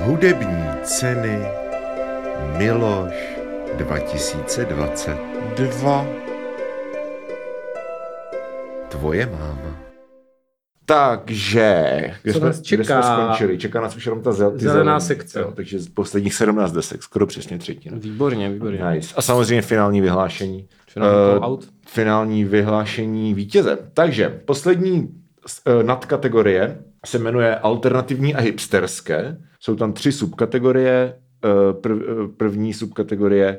Hudební ceny Miloš 2022. Tvoje máma. Takže, kde, Co jsme, nás kde čeká? jsme skončili? Čeká nás už jenom ta zel, Zelená zelený, sekce. Jo, takže z posledních 17 desek, skoro přesně třetina. Výborně, výborně. Nice. A samozřejmě finální vyhlášení. Finální Eh, call-out. finální vyhlášení vítěze. Takže poslední uh, nadkategorie se jmenuje alternativní a hipsterské. Jsou tam tři subkategorie. Prv, eh, první subkategorie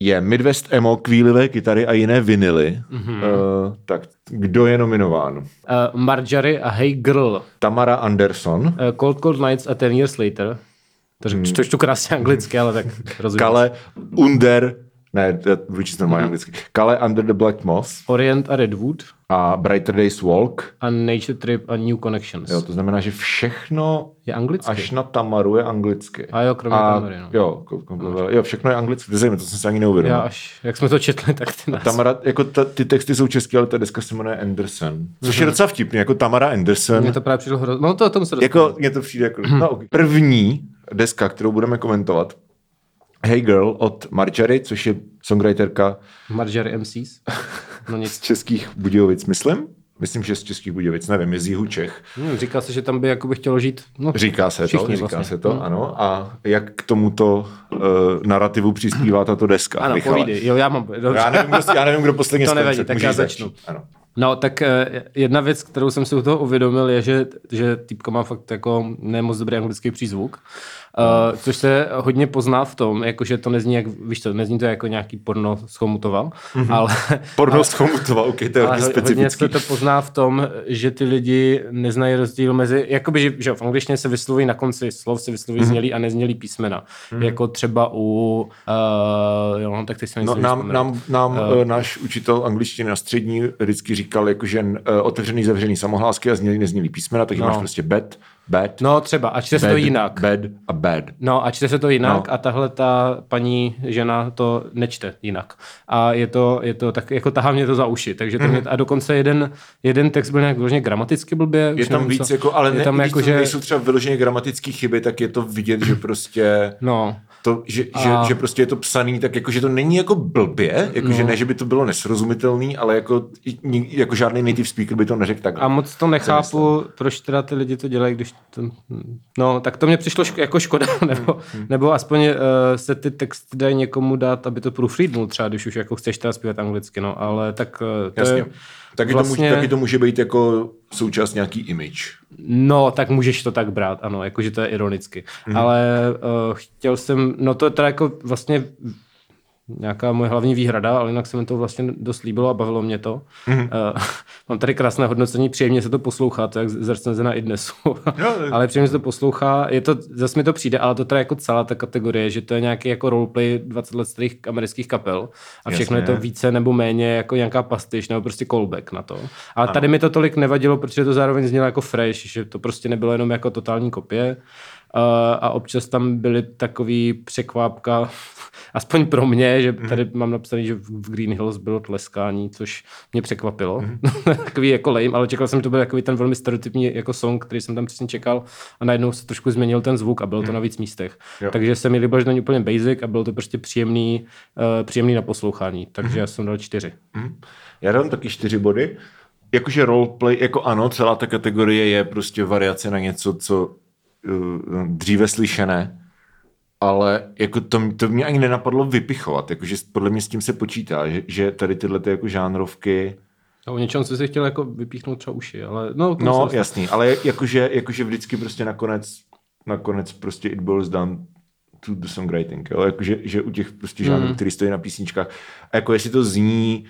je Midwest Emo, kvílivé kytary a jiné vinily. Mm-hmm. Uh, tak kdo je nominován? Uh, Marjorie a Hey Girl. Tamara Anderson, Uh, Cold Cold Nights a Ten Years Later. To, řek, to čtu krásně anglicky, ale tak rozumím. Kale Under, ne, vyčíst normálně anglicky, Kale Under the Black Moss Orient a Redwood a Brighter Days Walk. a Nature Trip a New Connections. Jo, to znamená, že všechno Je anglicky? až na Tamaru je anglicky. A jo, kromě Tamary, no. Jo, jo, všechno je anglicky. To, zajímavé, to jsem si ani neuvědomil. Já až, jak jsme to četli, tak ty nás... Tamara, jako ta, ty texty jsou české, ale ta deska se jmenuje Anderson. Což je docela vtipný, jako Tamara Anderson. Mně to právě přišlo hrozně. No to o tom se Jako, jako... mně to přijde jako... No, okay. První deska, kterou budeme komentovat, Hey Girl od Marjorie, což je songwriterka Marjorie MCs. No z nic. českých Budějovic, myslím? Myslím, že z českých Budějovic, nevím, je z jihu Čech. Hmm, říká se, že tam by jakoby chtělo žít. No, Říká se to, říká vlastně. se to, Hmm. ano. A jak k tomuto uh, narrativu přispívá tato deska? ano, Michale? povídej. Jo, já mám. Dobře. Já nevím, kdo, já nevím, kdo posledně To nevadí, tak já začít. začnu. Ano. No, tak eh, jedna věc, kterou jsem si u toho uvědomil, je, že, že týpka má fakt jako nemoc dobrý anglický přízvuk, uh, což se hodně pozná v tom, jako že to nezní, jak, víš to, nezní to jako nějaký porno Chomutova, mm-hmm. ale, Porno z Chomutova, ok, to je ale hodně ho- hodně specifický. se to pozná v tom, že ty lidi neznají rozdíl mezi, jakoby, že, že v angličtině se vyslovují na konci slov, se vyslovují Mhm. mm-hmm. znělý a neznělý písmena. Mm-hmm. Jako třeba u, uh, jo, no, tak teď se No, nám, nám, nám uh, náš učitel angličtiny na střední vždycky říkal, jako, že uh, otevřený, zavřený samohlásky a znělý, neznělý písmena, takže No. máš prostě bad, bad, No třeba, a čte se bad, to jinak. bad a bad. No a čte se to jinak No. a tahle ta paní žena to nečte jinak. A je to, je to tak, jako tahá mě to za uši. Takže to mě, a dokonce jeden, jeden text byl nějak vyloženě gramaticky blbě. Je tam nevím, víc, co. jako, ale je ne, tam víš, jako, že, nejsou třeba vyloženě gramatické chyby, tak je to vidět, že prostě no, to, že, A- že, že, prostě je to psaný, tak jako, že to není jako blbě, jako, No. že ne, že by to bylo nesrozumitelný, ale jako, jako žádný native speaker by to neřekl tak. a moc to nechápu, proč teda ty lidi to dělají, když to, no, tak to mě přišlo ško, jako škoda, nebo, Hmm. nebo aspoň uh, se ty texty dají někomu dát, aby to proofreadnul třeba, když už jako chceš teda zpívat anglicky, no, ale tak uh, to Jasně. je, Taky, to může, vlastně- taky to může být jako součást nějaký image. No, tak můžeš to tak brát, ano, jakože to je ironicky. Mm. Ale uh, chtěl jsem, no to je teda jako vlastně nějaká moje hlavní výhrada, ale jinak se mi to vlastně dost líbilo a bavilo mě to. Mm. Uh, mám tady krásné hodnocení, příjemně se to poslouchá, to je jak zrecenzena i dnesu. ale příjemně se to poslouchá, je to, zase mi to přijde, ale to teda jako celá ta kategorie, že to je nějaký jako roleplay 20 let starých amerických kapel a všechno Jasně. je to více nebo méně jako nějaká pastiš nebo prostě callback na to. Ale tady mi to tolik nevadilo, protože to zároveň znělo jako fresh, že to prostě nebylo jenom jako totální kopie. A občas tam byly takový překvápka, aspoň pro mě, že tady mám napsaný, že v Green Hills bylo tleskání, což mě překvapilo. takový jako lame, ale čekal jsem, že to byl takový ten velmi stereotypní jako song, který jsem tam přesně čekal a najednou se trošku změnil ten zvuk a bylo to na víc místech. Jo. Takže se mi líbilo, že to není úplně basic a bylo to prostě příjemný, uh, příjemný na poslouchání. Takže já jsem dal čtyři. Já dám taky čtyři body. Jakože roleplay, jako ano, celá ta kategorie je prostě variace na něco, co dříve slyšené, ale jako to, to mě ani nenapadlo vypichovat, jakože podle mě s tím se počítá, že, že tady tyhle ty jako žánrovky, A o něčem jsem si chtěl jako vypíchnout třeba uši, ale no, se no dostanu. jasný, ale jakože, jakože vždycky prostě nakonec, nakonec prostě it boils down to the songwriting, jo? Jakože, že u těch prostě žánrů, mm. který stojí na písničkách, a jako jestli to zní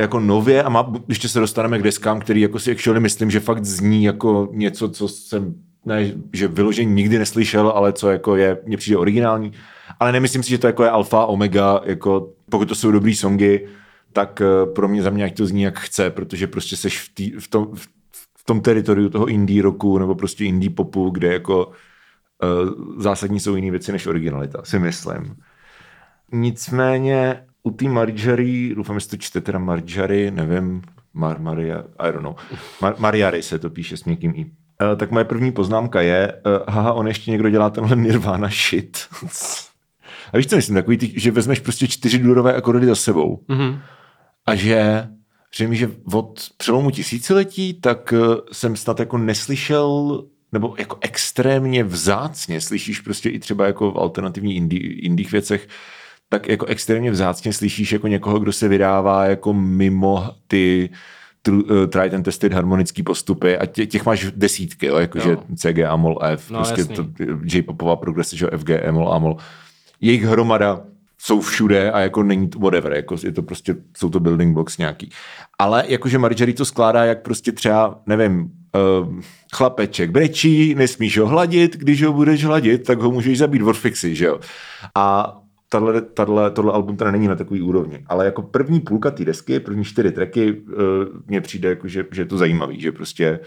jako nově a má, ještě se dostaneme k deskám, který jako si actually myslím, že fakt zní jako něco, co jsem ne, že vyloženě nikdy neslyšel, ale co jako je, mně přijde originální, ale nemyslím si, že to jako je alfa, omega, jako pokud to jsou dobrý songy, tak eh, pro mě za mě, ať to zní jak chce, protože prostě seš v, tý, v, tom, v, tom teritoriu toho indie roku nebo prostě indie popu, kde jako uh, zásadní jsou jiné věci než originalita, si myslím. Nicméně u té Marjorie, doufám, že to čte teda Marjorie, nevím, Mar, Maria, I don't know, Mar, Mariary se to píše s měkkým i. Uh, tak moje první poznámka je, uh, haha, on ještě někdo dělá tenhle Nirvana shit. a víš co myslím, takový, ty, že vezmeš prostě čtyři důrové akordy za sebou mm-hmm. a že že mi, že od přelomu tisíciletí, tak jsem snad jako neslyšel nebo jako extrémně vzácně slyšíš prostě i třeba jako v alternativní indích věcech, tak jako extrémně vzácně slyšíš jako někoho, kdo se vydává jako mimo ty uh, tried and tested harmonický postupy a tě, těch máš desítky, jo, jakože jo. CG, Amol, F, no, prostě to, J-popová progrese, že FG, Amol, Amol. Jejich hromada jsou všude a jako není to whatever, jako je to prostě, jsou to building blocks nějaký. Ale jakože Marjorie to skládá jak prostě třeba, nevím, uh, chlapeček brečí, nesmíš ho hladit, když ho budeš hladit, tak ho můžeš zabít Warfixy, že jo. A tato, tato, tohle album teda není na takový úrovni, ale jako první půlka té desky, první čtyři tracky, uh, mně přijde, jako, že, že je to zajímavý, že prostě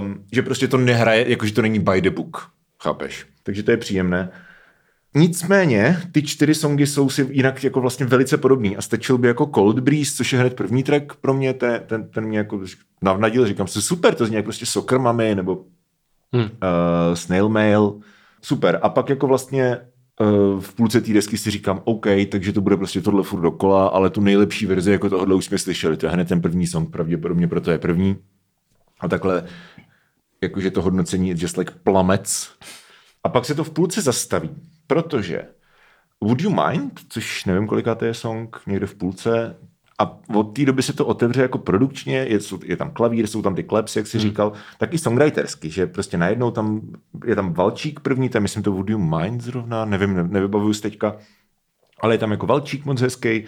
um, že prostě to nehraje, jakože to není by the book, chápeš? Takže to je příjemné. Nicméně, ty čtyři songy jsou si jinak jako vlastně velice podobný a stačil by jako Cold Breeze, což je hned první track pro mě, ten, ten, ten mě jako navnadil, říkám si super, to zní jako prostě Soccer Mami nebo hmm. uh, Snail Mail, super. A pak jako vlastně v půlce té desky si říkám, OK, takže to bude prostě tohle furt dokola, ale tu nejlepší verzi jako tohle už jsme slyšeli, to je hned ten první song, pravděpodobně proto je první. A takhle jakože to hodnocení je just like plamec. A pak se to v půlce zastaví protože Would You Mind, což nevím, koliká to je song, někde v půlce, a od té doby se to otevře jako produkčně, je, je tam klavír, jsou tam ty kleps, jak jsi hmm. říkal, tak i songwritersky, že prostě najednou tam je tam Valčík první, tam myslím to Would You Mind zrovna, nevím, ne, nevybavuju se teďka, ale je tam jako Valčík moc hezký.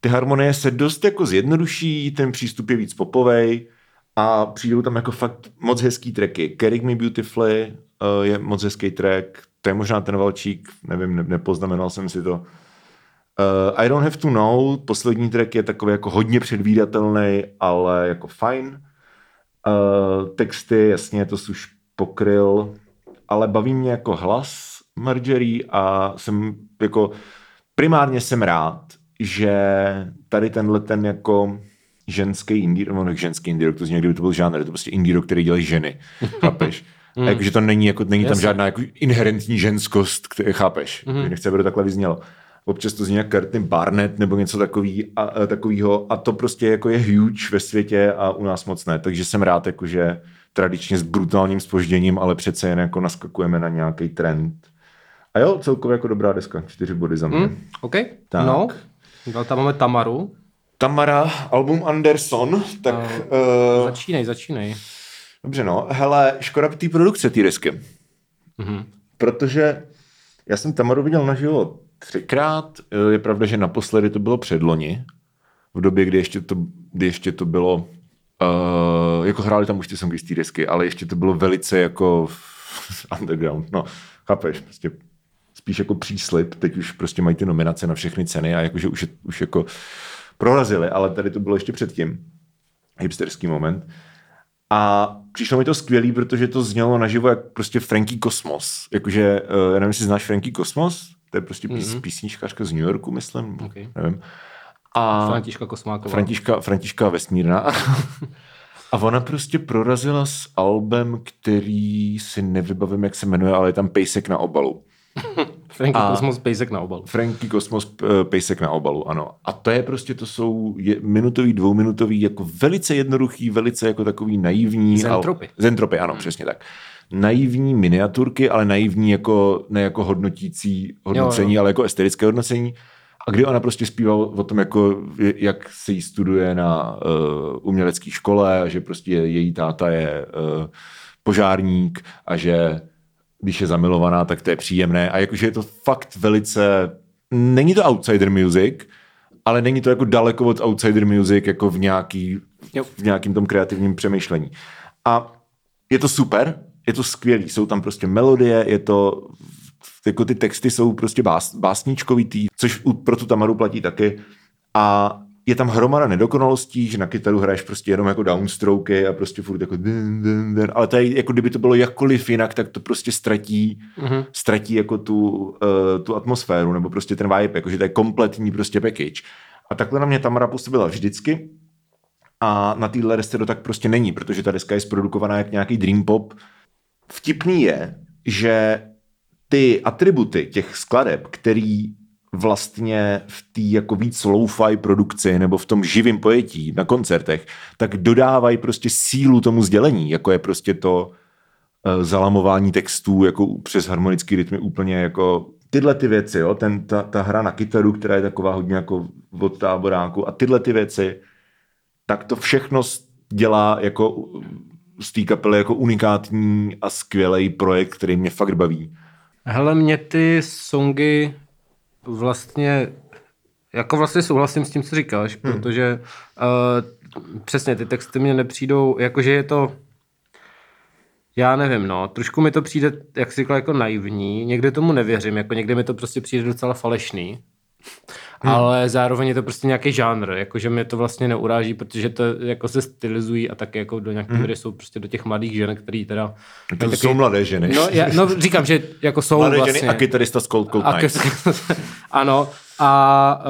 Ty harmonie se dost jako zjednoduší, ten přístup je víc popovej a přijdou tam jako fakt moc hezký tracky. Carry Me Beautifully uh, je moc hezký track, to je možná ten valčík, nevím, ne, nepoznamenal jsem si to. Uh, I don't have to know, poslední track je takový jako hodně předvídatelný, ale jako fajn. Uh, texty, jasně, to už pokryl, ale baví mě jako hlas Marjorie a jsem jako primárně jsem rád, že tady tenhle ten jako ženský indie, no ženský indie rock, to zní, kdyby to byl žánr, to prostě indie rock, který dělají ženy, chápeš? Mm. Jakože to není, jako, není tam žádná jako inherentní ženskost, který, chápeš? Mm. Nechci, aby to takhle vyznělo. Občas to zní jak Curtin Barnett nebo něco takový, a, a, takovýho a to prostě jako je huge ve světě a u nás moc ne. Takže jsem rád, jako, že tradičně s brutálním spožděním, ale přece jen jako naskakujeme na nějaký trend. A jo, celkově jako dobrá deska, čtyři body za mě. Mm, OK, tak. no, tam máme Tamaru. Tamara, album Anderson, tak... Uh, uh, začínej, začínej. Dobře, no. Hele, škoda té produkce té desky. Mm-hmm. Protože já jsem Tamaru viděl naživo třikrát. Je pravda, že naposledy to bylo předloni, v době, kdy ještě to, kdy ještě to bylo uh, jako hráli tam už ty songy z té desky, ale ještě to bylo velice jako underground. No, chápeš, prostě spíš jako příslip, teď už prostě mají ty nominace na všechny ceny a jakože už, už jako prorazili, ale tady to bylo ještě předtím. Hipsterský moment. A přišlo mi to skvělý, protože to znělo naživo jak prostě Frankie Kosmos. Jakože, uh, já nevím, jestli znáš Frankie Kosmos, to je prostě pís, mm-hmm. písničkářka z New Yorku, myslím, okay. nevím. A Františka Kosmáková. Františka, Františka Vesmírna. a ona prostě prorazila s albem, který si nevybavím, jak se jmenuje, ale je tam pejsek na obalu. Franky Kosmos pejsek na obalu. Franky Kosmos eh, pejsek na obalu, ano. A to je prostě, to jsou je, minutový, dvouminutový, jako velice jednoduchý, velice jako takový naivní. Zentropy. Al, zentropy, ano, hmm. přesně tak. Naivní miniaturky, ale naivní jako, ne jako hodnotící hodnocení, jo, jo. ale jako estetické hodnocení. A kdy ona prostě zpívala o tom, jako, jak se jí studuje na uh, umělecké škole a že prostě její táta je uh, požárník a že když je zamilovaná, tak to je příjemné. A jakože je to fakt velice... Není to outsider music, ale není to jako daleko od outsider music jako v, nějaký, v nějakým tom kreativním přemýšlení. A je to super, je to skvělý, jsou tam prostě melodie, je to jako ty texty jsou prostě bás, básničkovitý, což pro tu Tamaru platí taky. A je tam hromada nedokonalostí, že na kytaru hraješ prostě jenom jako downstrokey a prostě furt jako dun, dun, dun, ale to je, jako kdyby to bylo jakkoliv jinak, tak to prostě ztratí, mm-hmm. ztratí jako tu, uh, tu atmosféru nebo prostě ten vibe, jakože to je kompletní prostě package. A takhle na mě Tamara působila vždycky a na téhle desce to tak prostě není, protože ta deska je zprodukovaná jak nějaký dream pop. Vtipný je, že ty atributy těch skladeb, který vlastně v té jako víc low-fi produkci nebo v tom živém pojetí na koncertech, tak dodávají prostě sílu tomu sdělení, jako je prostě to uh, zalamování textů jako přes harmonický rytmy úplně jako tyhle ty věci, jo, ten, ta, ta hra na kytaru, která je taková hodně jako od táboráku a tyhle ty věci, tak to všechno dělá jako z té kapely jako unikátní a skvělý projekt, který mě fakt baví. Hele, mě ty songy vlastně jako vlastně souhlasím s tím, co říkáš, hmm. protože uh, přesně ty texty mě nepřijdou, jakože je to já nevím, no, trošku mi to přijde, jak jsi říkal, jako naivní, někde tomu nevěřím, jako někde mi to prostě přijde docela falešný, hmm. ale zároveň je to prostě nějaký žánr, jakože mě to vlastně neuráží, protože to jako se stylizují a tak jako do nějaké hmm. míry jsou prostě do těch mladých žen, který teda... To taky, jsou mladé ženy. No, já, no, říkám, že jako jsou mladé vlastně... ženy a kytarista z Cold Cold Nights. ano, a,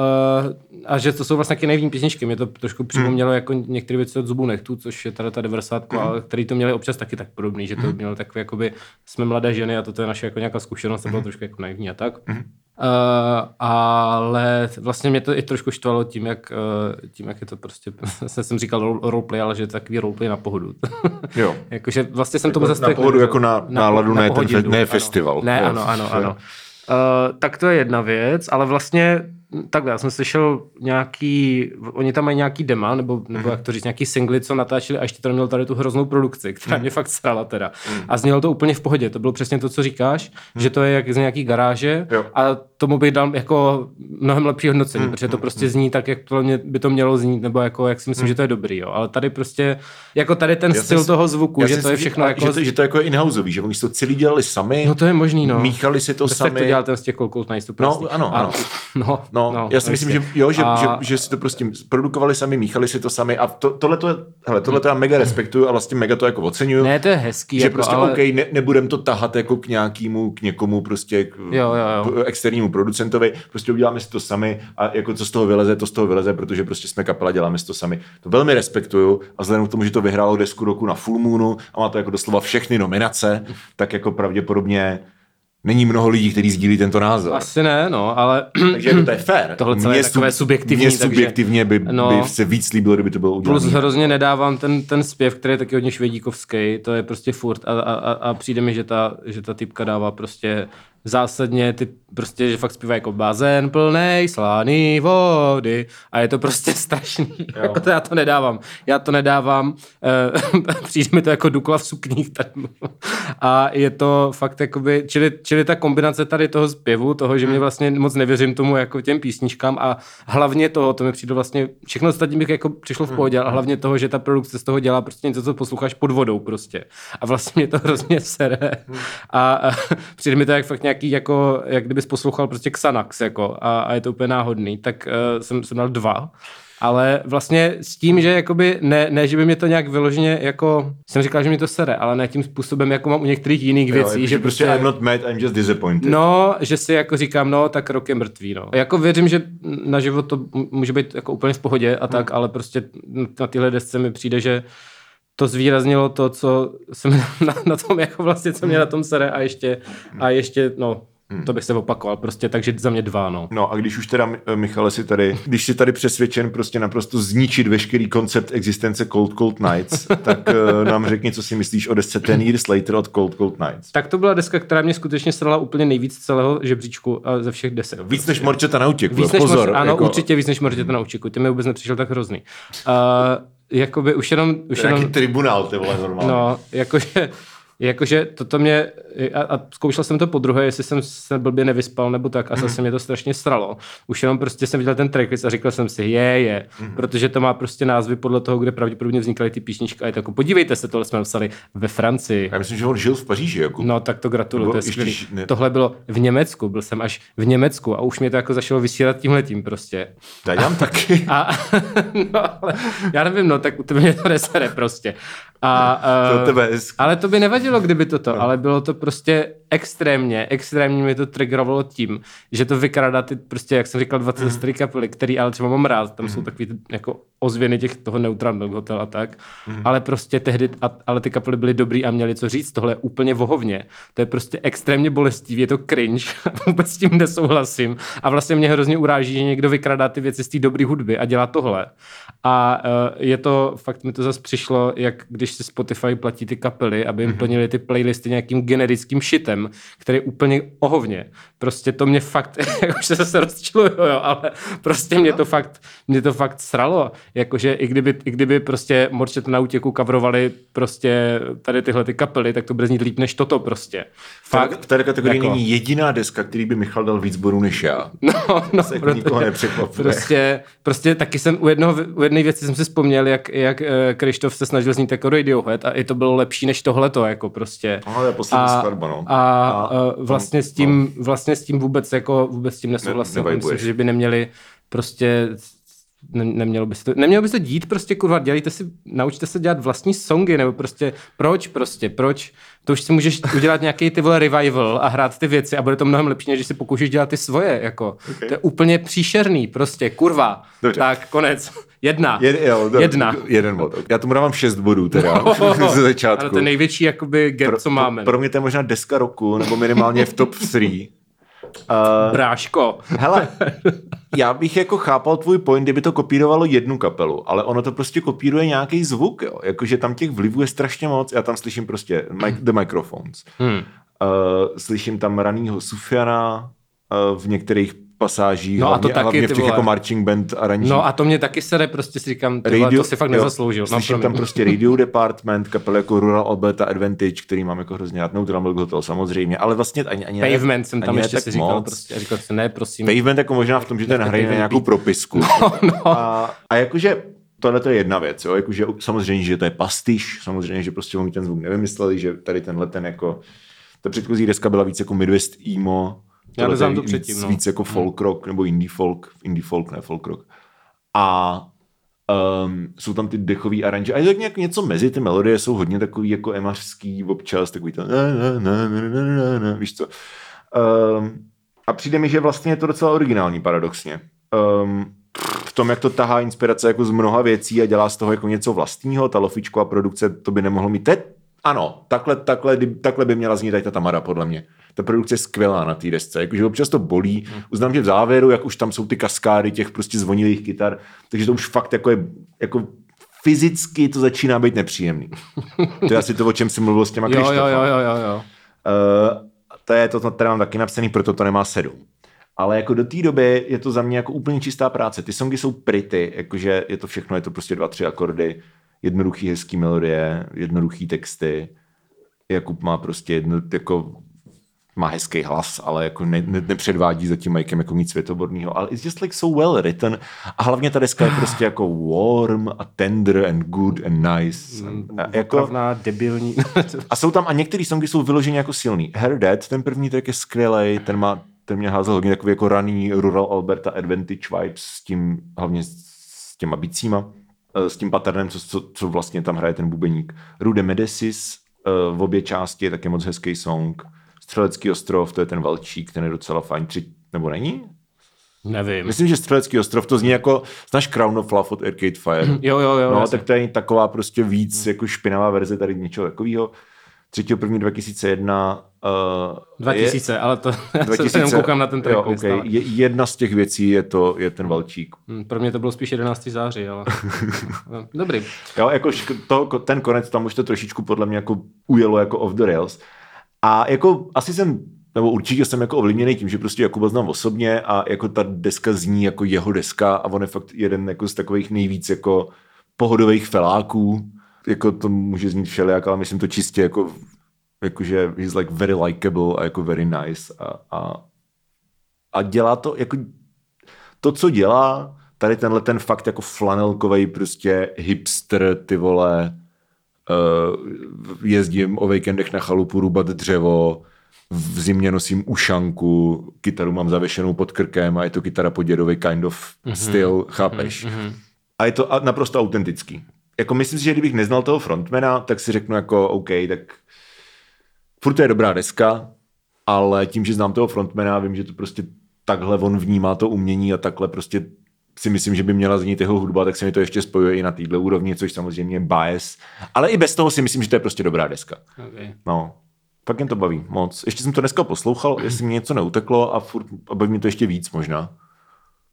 uh, a že to jsou vlastně taky nejví písničky. Mě to trošku připomnělo hmm. jako některé věci od Zubu Nechtu, což je tady ta 90, hmm. ale který to měli občas taky tak podobný, že to hmm. mělo takové, jakoby, jsme mladé ženy a toto je naše jako nějaká zkušenost, to bylo hmm. trošku jako naivní a tak. Hmm. Uh, ale vlastně mě to i trošku štvalo tím, jak, uh, tím, jak je to prostě, jsem říkal roleplay, ale že je to takový roleplay na pohodu. jo. Jakože vlastně jsem tomu zase... Na pohodu jako na, na náladu, na, ne, na ten, ne festival. Ne, ano, ano, ano. Uh, tak to je jedna věc, ale vlastně takhle, já jsem slyšel nějaký, oni tam mají nějaký dema, nebo, nebo mm. jak to říct, nějaký singly, co natáčeli a ještě to měl tady tu hroznou produkci, která mm. mě fakt srala teda. Mm. A znělo to úplně v pohodě, to bylo přesně to, co říkáš, mm. že to je jak z nějaký garáže jo. a tomu bych dal jako mnohem lepší hodnocení, mm. protože to prostě zní tak, jak to by to mělo znít, nebo jako jak si myslím, mm. že to je dobrý, jo. Ale tady prostě, jako tady ten já styl si, toho zvuku, že to je všechno jako... Že to, že to jako je in-houseový, že oni to celý dělali sami. No to je možný, no. Míchali si to sami. to dělal ten z těch Cold No, ano, ano. No, no, no, já si myslím, že jo, že, a... že, že, si to prostě produkovali sami, míchali si to sami a to, tohle to, hele, tohle to já mega respektuju a vlastně mega to jako oceňuju. Ne, to je hezký. Že jako, prostě ale... OK, ne, nebudem to tahat jako k nějakému, k někomu prostě k jo, jo, jo. externímu producentovi, prostě uděláme si to sami a jako co z toho vyleze, to z toho vyleze, protože prostě jsme kapela, děláme si to sami. To velmi respektuju a vzhledem k tomu, že to vyhrálo desku roku na Full Moonu a má to jako doslova všechny nominace, tak jako pravděpodobně není mnoho lidí, kteří sdílí tento názor. Asi ne, no, ale... takže jako to je fér. Tohle celé je takové subjektivní. Mně subjektivně by, no, by se víc líbilo, kdyby to bylo udělané. Plus hrozně nedávám ten, ten zpěv, který je taky hodně švědíkovský, to je prostě furt a, a, a přijde mi, že ta, že ta typka dává prostě zásadně ty prostě, že fakt zpívá jako bazén plný slaný vody a je to prostě strašný. jako to já to nedávám. Já to nedávám. E, přijde mi to jako Dukla v sukních. a je to fakt jakoby, čili, čili ta kombinace tady toho zpěvu, toho, že mě hmm. vlastně moc nevěřím tomu jako těm písničkám a hlavně toho, to mi přijde vlastně, všechno ostatní bych jako přišlo v hmm. pohodě, a hlavně toho, že ta produkce z toho dělá prostě něco, co posloucháš pod vodou prostě. A vlastně mě to hrozně sere. Hmm. A, a přijde mi to jak fakt nějaký jako, jak kdybys poslouchal prostě Xanax jako a, a je to úplně náhodný, tak uh, jsem, jsem dal dva. Ale vlastně s tím, že jakoby ne, ne, že by mě to nějak vyloženě jako, jsem říkal, že mi to sere, ale ne tím způsobem, jako mám u některých jiných jo, věcí. Jako, že prostě, I'm not mad, I'm just disappointed. No, že si jako říkám, no, tak rok je mrtvý, no. Jako věřím, že na život to může být jako úplně v pohodě a tak, hmm. ale prostě na tyhle desce mi přijde, že to zvýraznilo to, co jsem na, na tom, jako vlastně, co mě na tom sere a ještě, a ještě, no, Hmm. To bych se opakoval prostě, takže za mě dva, no. No a když už teda, eh, Michale, si tady, když jsi tady přesvědčen prostě naprosto zničit veškerý koncept existence Cold Cold Nights, tak uh, nám řekni, co si myslíš o desce Ten Years Later od Cold Cold Nights. Tak to byla deska, která mě skutečně strala úplně nejvíc celého žebříčku a ze všech desek. Víc prostě. než Morčeta na útěku, víc pozor. Než, ano, jako... určitě víc než Morčeta na útěku, ty mi vůbec nepřišel tak hrozný. Uh, jakoby už jenom... Už jenom... tribunál, ty vole, normálně. No, jakože Jakože toto mě, a, a zkoušel jsem to po druhé, jestli jsem se blbě nevyspal nebo tak a zase mě to strašně stralo. Už jenom prostě jsem viděl ten tracklist a říkal jsem si, je, je, mm-hmm. protože to má prostě názvy podle toho, kde pravděpodobně vznikaly ty písničky a je to jako, podívejte se, tohle jsme napsali ve Francii. Já myslím, že on žil v Paříži. Jako. No tak to gratuluju, to je skvělý. Ne... Tohle bylo v Německu, byl jsem až v Německu a už mě to jako zašlo vysílat tímhletím prostě. Já dělám taky. A, no, ale já nevím, no, tak u tebe mě to nesere prostě. A, to tebe ale to by nevadilo, kdyby toto, no. ale bylo to prostě extrémně, extrémně mi to triggerovalo tím, že to vykrádá ty prostě, jak jsem říkal, 20 mm. starý kapely, který ale třeba mám rád, tam mm. jsou mhm. takový ty, jako ozvěny těch toho Neutral Milk Hotel a tak, mm. ale prostě tehdy, a, ale ty kapely byly dobrý a měli co říct, tohle je úplně vohovně. To je prostě extrémně bolestivý, je to cringe, vůbec s tím nesouhlasím a vlastně mě hrozně uráží, že někdo vykradá ty věci z té dobré hudby a dělá tohle. A uh, je to, fakt mi to zase přišlo, jak když si Spotify platí ty kapely, aby jim mm-hmm. plnili ty playlisty nějakým generickým který je úplně ohovně. Prostě to mě fakt, už se zase rozčiluju, jo, ale prostě mě to fakt, mě to fakt sralo. Jakože i kdyby, i kdyby prostě Morčet na útěku kavrovali prostě tady tyhle ty kapely, tak to bude znít líp než toto prostě. Fakt. V té kategorii jako... není jediná deska, který by Michal dal víc bodů než já. No, no, se jako nikoho nepřekvapuje. Prostě, prostě taky jsem u, jednoho, u jedné věci jsem si vzpomněl, jak, jak eh, Krištof se snažil znít jako Radiohead a i to bylo lepší než tohleto, jako prostě. No, to je poslední a, skladba, no. A, a, a vlastně, s tím, no. vlastně s tím vůbec jako vůbec s tím nesouhlasím. Ne, Myslím, že by neměli prostě ne, nemělo by se to, nemělo by se dít prostě, kurva, dělejte si, naučte se dělat vlastní songy, nebo prostě, proč prostě, proč, to už si můžeš udělat nějaký ty vole revival a hrát ty věci a bude to mnohem lepší, než když si pokoušíš dělat ty svoje, jako, okay. to je úplně příšerný, prostě, kurva, Dobře. tak, konec, jedna, Jed, jo, do, jedna. Jeden bod, já tomu dávám šest bodů teda, ze začátku. Ale to je největší, jakoby, get, pro, co máme. Pro, pro mě to je možná deska roku, nebo minimálně v top 3. Uh, Bráško. Hele, já bych jako chápal tvůj point, kdyby to kopírovalo jednu kapelu, ale ono to prostě kopíruje nějaký zvuk, jo. Jakože tam těch vlivů je strašně moc. Já tam slyším prostě mic, The Microphones. Hmm. Uh, slyším tam ranýho Sufiana, uh, v některých pasáží, no hlavně, a to taky, hlavně v těch jako marching band aranží. No a to mě taky sere, prostě si říkám, tyhle, radio, to si fakt jo, nezasloužil. No, slyším tam prostě Radio Department, kapel jako Rural Alberta Advantage, který mám jako hrozně rád, Neutral Milk Hotel samozřejmě, ale vlastně ani, ani Pavement ne, jsem tam ještě si říkal, moc. prostě, říkal si, ne, prosím. Pavement jako možná v tom, že to nahrají na nějakou propisku. No, no. A, a jakože tohle to je jedna věc, jo? Jakože, samozřejmě, že to je pastiš, samozřejmě, že prostě oni ten zvuk nevymysleli, že tady tenhle ten jako, ta předchozí deska byla víc jako Midwest emo, já neznám to předtím. No. Víc jako folk rock, nebo indie folk, indie folk, ne folk rock. A um, jsou tam ty dechový aranže. A je tak nějak něco mezi ty melodie, jsou hodně takový jako emařský občas, takový to na, na, na, na, na, na, na, víš co. Um, a přijde mi, že vlastně je to docela originální paradoxně. Um, v tom, jak to tahá inspirace jako z mnoha věcí a dělá z toho jako něco vlastního, ta lofičková produkce, to by nemohlo mít. Teď, ano, takhle, takhle, takhle by měla znít ta Tamara, podle mě ta produkce je skvělá na té desce. Jakože občas to bolí. Uznám, že v závěru, jak už tam jsou ty kaskády těch prostě zvonilých kytar, takže to už fakt jako je, jako fyzicky to začíná být nepříjemný. to je asi to, o čem jsem mluvil s těma jo, jo, jo, jo, jo, jo. Uh, to je to, to mám taky napsaný, proto to nemá sedm. Ale jako do té doby je to za mě jako úplně čistá práce. Ty songy jsou pretty, jakože je to všechno, je to prostě dva, tři akordy, jednoduchý hezký melodie, jednoduchý texty. Jakub má prostě jedno, jako má hezký hlas, ale jako ne, ne, nepředvádí za tím Mikem jako nic světoborného, ale it's just like so well written a hlavně ta deska je prostě jako warm a tender and good and nice. Mm, a jako, debilní. a jsou tam, a některé songy jsou vyloženě jako silný. Her Dead, ten první track je skvělý, ten má ten mě házel hodně takový jako raný Rural Alberta Advantage vibes s tím, hlavně s těma bicíma, eh, s tím patternem, co, co, co vlastně tam hraje ten bubeník. Rude Medesis eh, v obě části je taky moc hezký song. Střelecký ostrov, to je ten valčík, ten je docela fajn. Tři, nebo není? Nevím. Myslím, že Střelecký ostrov to zní jako, znáš Crown of Love od Arcade Fire? jo, jo, jo. No, jasně. tak to je taková prostě víc jako špinavá verze tady něčeho takového. 3.1.2001 2001 Uh, 2000, je, ale to 2000, se jenom koukám na ten track. Jo, okay. je, jedna z těch věcí je to je ten Valčík. Hmm, pro mě to bylo spíš 11. září, ale dobrý. Jo, jako to, ten konec tam už to trošičku podle mě jako ujelo jako off the rails. A jako asi jsem, nebo určitě jsem jako ovlivněný tím, že prostě Jakuba znám osobně a jako ta deska zní jako jeho deska a on je fakt jeden jako z takových nejvíc jako pohodových feláků. Jako to může znít všelijak, ale myslím to čistě jako jakože he's like very likable a jako very nice a, a, a dělá to jako to, co dělá, tady tenhle ten fakt jako flanelkový prostě hipster, ty vole, jezdím o víkendech na chalupu rubat dřevo, v zimě nosím ušanku, kytaru mám zavěšenou pod krkem a je to kytara po dědovi kind of mm-hmm. styl, chápeš? Mm-hmm. A je to naprosto autentický. Jako myslím si, že kdybych neznal toho frontmana, tak si řeknu jako OK, tak furt to je dobrá deska, ale tím, že znám toho frontmana, vím, že to prostě takhle on vnímá to umění a takhle prostě si myslím, že by měla znít jeho hudba, tak se mi to ještě spojuje i na této úrovni, což samozřejmě je bias. Ale i bez toho si myslím, že to je prostě dobrá deska. Okay. No, fakt jen to baví moc. Ještě jsem to dneska poslouchal, jestli mi něco neuteklo a furt a baví mě to ještě víc možná.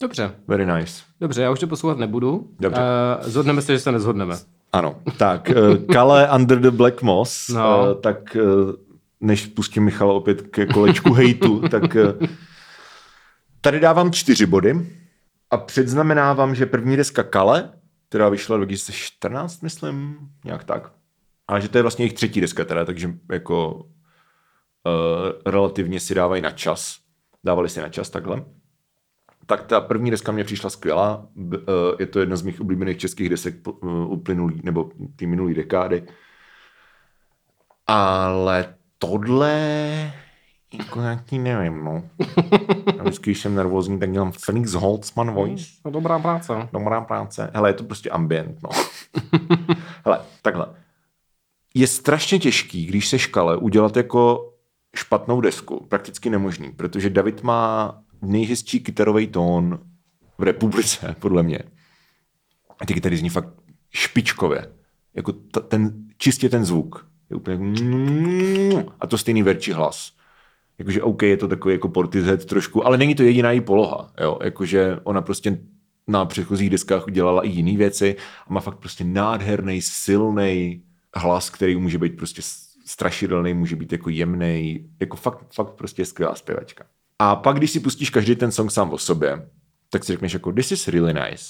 Dobře, Very nice. dobře, já už to poslouchat nebudu. Dobře. Uh, zhodneme se, že se nezhodneme. Ano, tak eh, Kale Under the Black Moss, No. eh, tak eh, než pustím Michala opět ke kolečku hejtu, tak eh, tady dávám čtyři body a předznamenávám, že první deska Kale, která vyšla 2014, myslím, nějak tak, a že to je vlastně jejich třetí deska teda, takže jako uh, relativně si dávají na čas, dávali si na čas takhle. Tak ta první deska mě přišla skvělá. Eh, Je to jedna z mých oblíbených českých desek eh, uplynulý, nebo ty minulý dekády. Ale tohle jako nějaký nevím, no. Já vždycky, když jsem nervózní, tak dělám Felix Holtzman voice. No, dobrá práce. Dobrá práce. Hele, je to prostě ambient, no. Hele, takhle. Je strašně těžký, když se škale, udělat jako špatnou desku. Prakticky nemožný, protože David má nejhezčí kytarový tón v republice, podle mě. A ty kytary zní fakt špičkově. Jako ta, ten, čistě ten zvuk. Je úplně jako... A to stejný verčí hlas. Jakože OK, je to takový jako Portishead trošku, ale není to jediná její poloha. Jo? Jakože ona prostě na předchozích deskách udělala i jiné věci a má fakt prostě nádherný, silný hlas, který může být prostě strašidelný, může být jako jemný, jako fakt, fakt prostě skvělá zpěvačka. A pak, když si pustíš každý ten song sám o sobě, tak si řekneš jako this is really nice.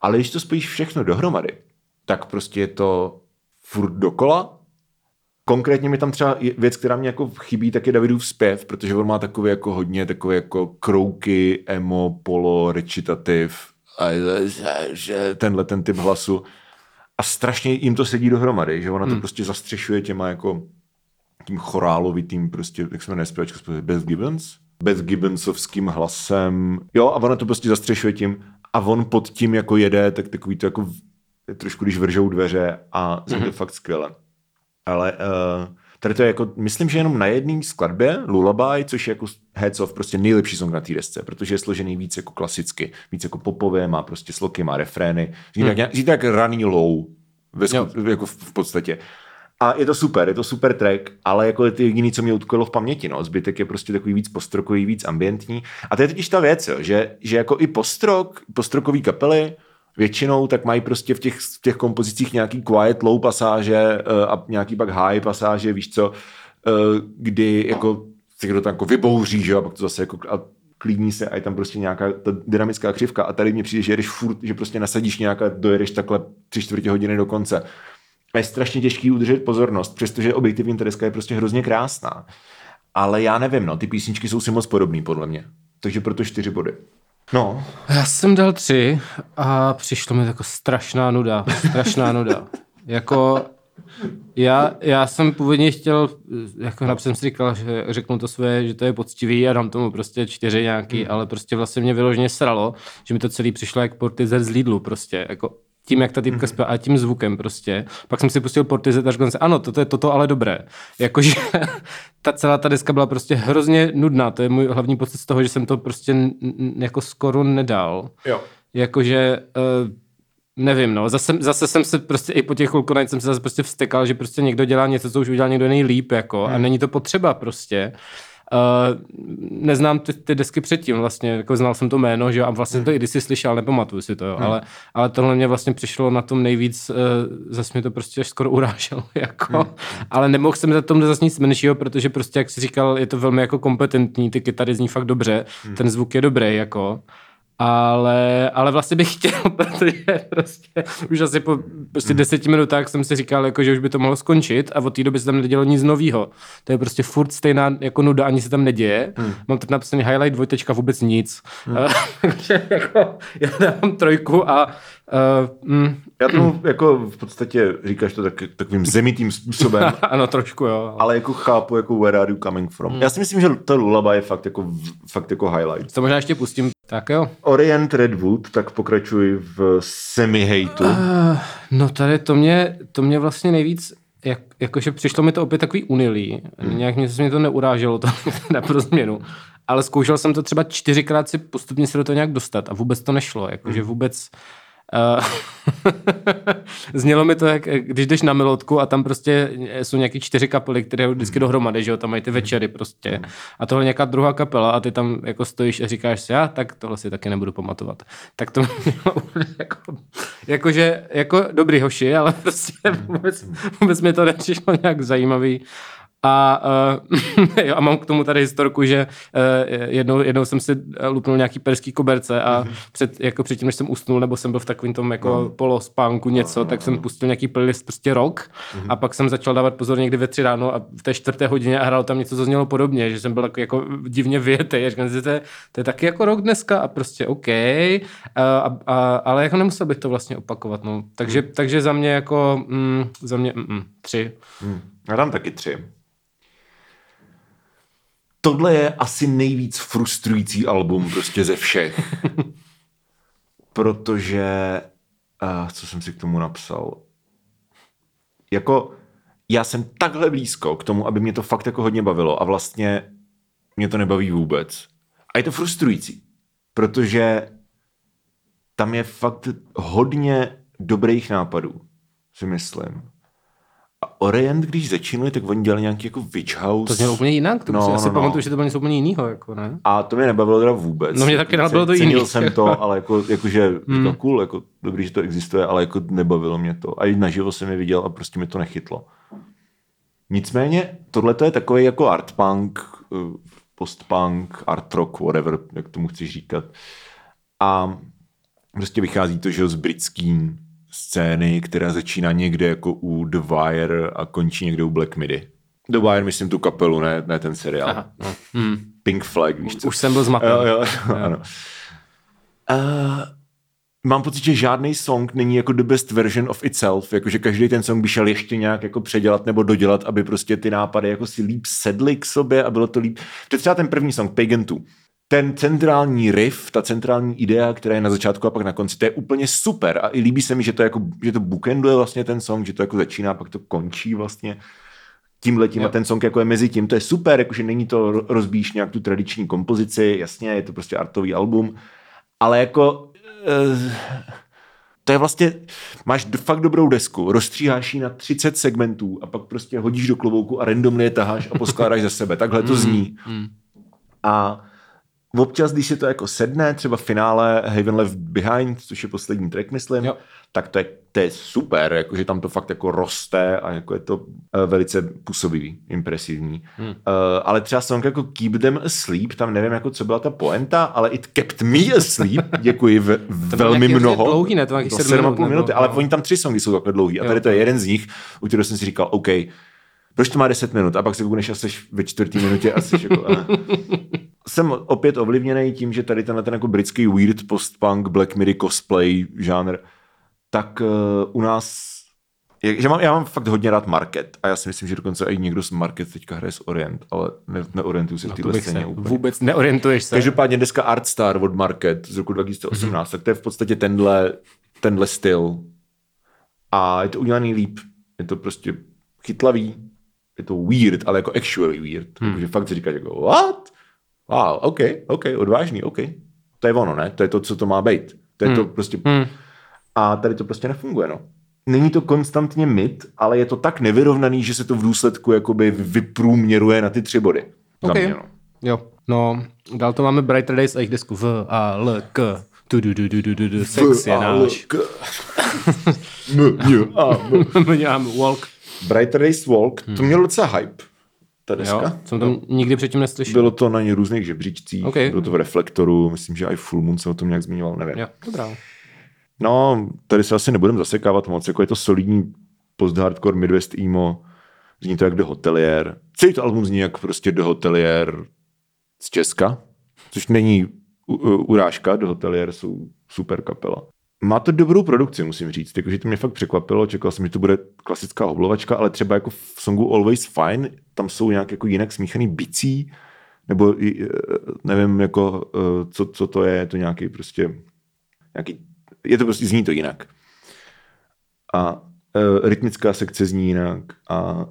Ale když to spojíš všechno dohromady, tak prostě je to furt dokola. Konkrétně mi tam třeba věc, která mě jako chybí, tak je Davidův zpěv, protože on má takový jako hodně takové jako krouky, emo, polo, recitativ, a tenhle ten typ hlasu. A strašně jim to sedí dohromady, že ona to prostě zastřešuje těma jako tím chorálovitým prostě, jak se jmenuje zpěvačka, Beth Gibbons? Beth Gibbonsovským hlasem. Jo, a ona to prostě zastřešuje tím a on pod tím jako jede, tak takový to jako trošku, když vržou dveře a zní to fakt skvěle. Ale uh, tady to je jako, myslím, že jenom na jedné skladbě, Lullaby, což je jako heads off, prostě nejlepší song na té desce, protože je složený víc jako klasicky, víc jako popově, má prostě sloky, má refrény, zní, hmm. tak, zní tak raný low, ve sku, jako v, v podstatě. A je to super, je to super track, ale jako je to jediný, co mě utkvělo v paměti, no. Zbytek je prostě takový víc postrokový, víc ambientní. A to je totiž ta věc, jo, že, že jako i postrok, postrokový kapely, většinou tak mají prostě v těch, v těch kompozicích nějaký quiet low pasáže eh, a nějaký pak high pasáže, víš co, eh, kdy jako se kdo tam jako vybouří, že a pak to zase jako a klidní se a je tam prostě nějaká ta dynamická křivka a tady mně přijde, že jedeš furt, že prostě nasadíš nějaká, dojedeš takhle tři čtvrtě hodiny do konce. A je strašně těžký udržet pozornost, přestože objektivní ta deska je prostě hrozně krásná. Ale já nevím, no, ty písničky jsou si moc podobný podle mě. Takže proto čtyři body. No, Já jsem dal tři a přišlo mi jako strašná nuda. Strašná nuda. Jako já, já jsem původně chtěl, jako napřed jsem si říkal, že řeknu to své, že to je poctivý a dám tomu prostě čtyři nějaký, ale prostě vlastně mě vyloženě sralo, že mi to celý přišlo jak Portizer z Lidlu prostě, jako tím, jak ta týpka zpěvá a tím zvukem prostě. Pak jsem si pustil Portizer a řekl jsem ano, toto je toto, ale dobré. Jakože ta celá ta deska byla prostě hrozně nudná, to je můj hlavní pocit z toho, že jsem to prostě n- n- jako skoro nedal. jo. Jakože, uh, nevím, no, zase, zase jsem se prostě i po těch Hulkonajt jsem se zase prostě vstekal, že prostě někdo dělá něco, co už udělal někdo nejlíp, jako, Hmm. a není to potřeba prostě. Uh, neznám ty, ty desky předtím vlastně, jako znal jsem to jméno, že jo, a vlastně Hmm. to i když si slyšel, nepamatuju si to, jo, ale, ale tohle mě vlastně přišlo na tom nejvíc, uh, zase mě to prostě až skoro uráželo, jako, Hmm. ale nemohl jsem za tom zase nic menšího, protože prostě, jak jsi říkal, je to velmi jako kompetentní, ty kytary zní fakt dobře, Hmm. ten zvuk je dobrý, jako, ale, ale vlastně bych chtěl, protože prostě už asi po prostě deseti minutách jsem si říkal, jako, že už by to mohlo skončit a od té doby se tam nedělo nic nového. To je prostě furt stejná jako nuda, ani se tam neděje. Hmm. Mám tady napsaný highlight dvojtečka vůbec nic. Hmm. Takže jako já dám trojku a uh, mm, Já tomu jako v podstatě říkáš to tak, takovým zemitým způsobem, ano, trošku jo. ale jako chápu, jako where are you coming from. Já si myslím, že to Lullaby je fakt jako, fakt jako highlight. To možná ještě pustím. Tak jo. Orient Redwood, tak pokračuji v semi-hejtu. Uh, no tady to mě, to mě vlastně nejvíc jak, jakože přišlo mi to opět takový unilý. Hmm. Nějak mě, mě to neuráželo to na pro změnu. Ale zkoušel jsem to třeba čtyřikrát si postupně se do toho nějak dostat a vůbec to nešlo. Jakože hmm. vůbec Uh, znělo mi to, jak když jdeš na milotku a tam prostě jsou nějaký čtyři kapely, které vždycky dohromady, že jo, tam mají ty večery prostě. A tohle nějaká druhá kapela a ty tam jako stojíš a říkáš si, já tak tohle si taky nebudu pamatovat. Tak to mělo jako, jakože, jako dobrý hoši, ale prostě vůbec, vůbec mi to nepřišlo nějak zajímavý. A, uh, jo, a mám k tomu tady historku, že uh, jednou, jednou jsem si lupnul nějaký perský koberce a mm-hmm. před, jako předtím, než jsem usnul, nebo jsem byl v takovém tom jako no. polospánku něco, no, tak jsem pustil nějaký playlist prostě rok mm-hmm. a pak jsem začal dávat pozor někdy ve tři ráno a v té čtvrté hodině a hrál tam něco, co znělo podobně, že jsem byl jako, jako divně vyjetý. A říkám si, to je, to je taky jako rok dneska a prostě OK, uh, a, a, ale jako nemusel bych to vlastně opakovat. No. Takže, mm. takže za mě jako, mm, za mě mm, mm, tři. Mm. Já dám taky tři tohle je asi nejvíc frustrující album prostě ze všech. Protože, uh, co jsem si k tomu napsal, jako já jsem takhle blízko k tomu, aby mě to fakt jako hodně bavilo a vlastně mě to nebaví vůbec. A je to frustrující, protože tam je fakt hodně dobrých nápadů, si myslím. Orient, když začínali, tak oni dělali nějaký jako Witch House. To znělo úplně jinak, to no, si asi no, pamatuju, no. že to bylo něco úplně jiného, jako ne? A to mě nebavilo teda vůbec. No mě taky nebylo to jiný. jsem to, ale jako, jakože hmm. to cool, jako dobrý, že to existuje, ale jako nebavilo mě to. A i naživo jsem je viděl a prostě mi to nechytlo. Nicméně, tohle je takový jako art punk, eh, post-punk, art rock, whatever, jak tomu chci říkat. A prostě vychází to, že z britským scény, která začíná někde jako u The Wire a končí někde u Black Midi. The Wire, myslím tu kapelu, ne, ne ten seriál. Aha, no. hmm. Pink Flag, víš co? Už jsem byl zmaten. Jo, jo, jo, ano. Uh, mám pocit, že žádný song není jako the best version of itself, jakože každý ten song by šel ještě nějak jako předělat nebo dodělat, aby prostě ty nápady jako si líp sedly k sobě a bylo to líp. To je třeba ten první song, Pagan 2 ten centrální riff, ta centrální idea, která je na začátku a pak na konci, to je úplně super a i líbí se mi, že to, jako, že to bookenduje vlastně ten song, že to jako začíná, pak to končí vlastně tím letím a ten song jako je mezi tím, to je super, jakože není to rozbíš nějak tu tradiční kompozici, jasně, je to prostě artový album, ale jako uh, to je vlastně, máš fakt dobrou desku, rozstříháš ji na 30 segmentů a pak prostě hodíš do klobouku a randomně je taháš a poskládáš za sebe. Takhle to mm, zní. Mm. A občas, když si to jako sedne, třeba v finále Haven Left Behind, což je poslední track, myslím, jo. tak to je, to je super, jakože tam to fakt jako roste a jako je to uh, velice působivý, impresivní. Hmm. Uh, ale třeba song jako Keep Them Asleep, tam nevím, jako co byla ta poenta, ale It Kept Me Asleep, děkuji v, velmi mnoho. Dlouhý, ne? To má 7 minut, minuty, ale no. oni tam tři songy jsou takhle dlouhý a tady to je jeden z nich, u kterého jsem si říkal, OK, proč to má 10 minut a pak se koukneš a jsi ve čtvrtý minutě a jsi jako... jsem opět ovlivněný tím, že tady tenhle ten jako britský weird post-punk, black midi cosplay žánr, tak uh, u nás že mám, já mám fakt hodně rád Market a já si myslím, že dokonce i někdo z Market teďka hraje z Orient, ale ne, neorientuju se v téhle scéně úplně. Vůbec neorientuješ se. Každopádně dneska Art Star od Market z roku 2018, mm-hmm. tak to je v podstatě tenhle, tenhle styl a je to udělaný líp. Je to prostě chytlavý, je to weird, ale jako actually weird. Hmm. Takže fakt si říkat jako what? Wow, OK, OK, odvážný, OK. To je ono, ne? To je to, co to má být. To je hmm. to prostě... Hmm. A tady to prostě nefunguje, no. Není to konstantně mid, ale je to tak nevyrovnaný, že se to v důsledku jakoby vyprůměruje na ty tři body. OK. Mě, no. Jo, no, dál to máme Brighter Days a jejich desku V, A, L, K. Tu, du, du, du, du, du, du. Sex je náš. M, M, Walk. Brighter Days Walk, to mělo docela hype ta deska. Jo, jsem tam no. nikdy předtím neslyšel. Bylo to na různých žebříčcích, okay. bylo to v Reflektoru, myslím, že i Full Moon se o tom nějak zmiňoval, nevím. Jo, dobrá. No, tady se asi nebudeme zasekávat moc, jako je to solidní post-hardcore Midwest emo, zní to jak The Hotelier. Celý to album zní jak prostě The Hotelier z Česka, což není urážka, The Hotelier jsou super kapela. Má to dobrou produkci, musím říct, jakože to mě fakt překvapilo, čekal jsem, že to bude klasická hoblovačka, ale třeba jako v songu Always Fine, tam jsou nějak jako jinak smíchaný bicí, nebo e, nevím, jako, e, co, co to je, to nějaký prostě, nějaký, je to prostě, zní to jinak. A uh, rytmická sekce zní jinak a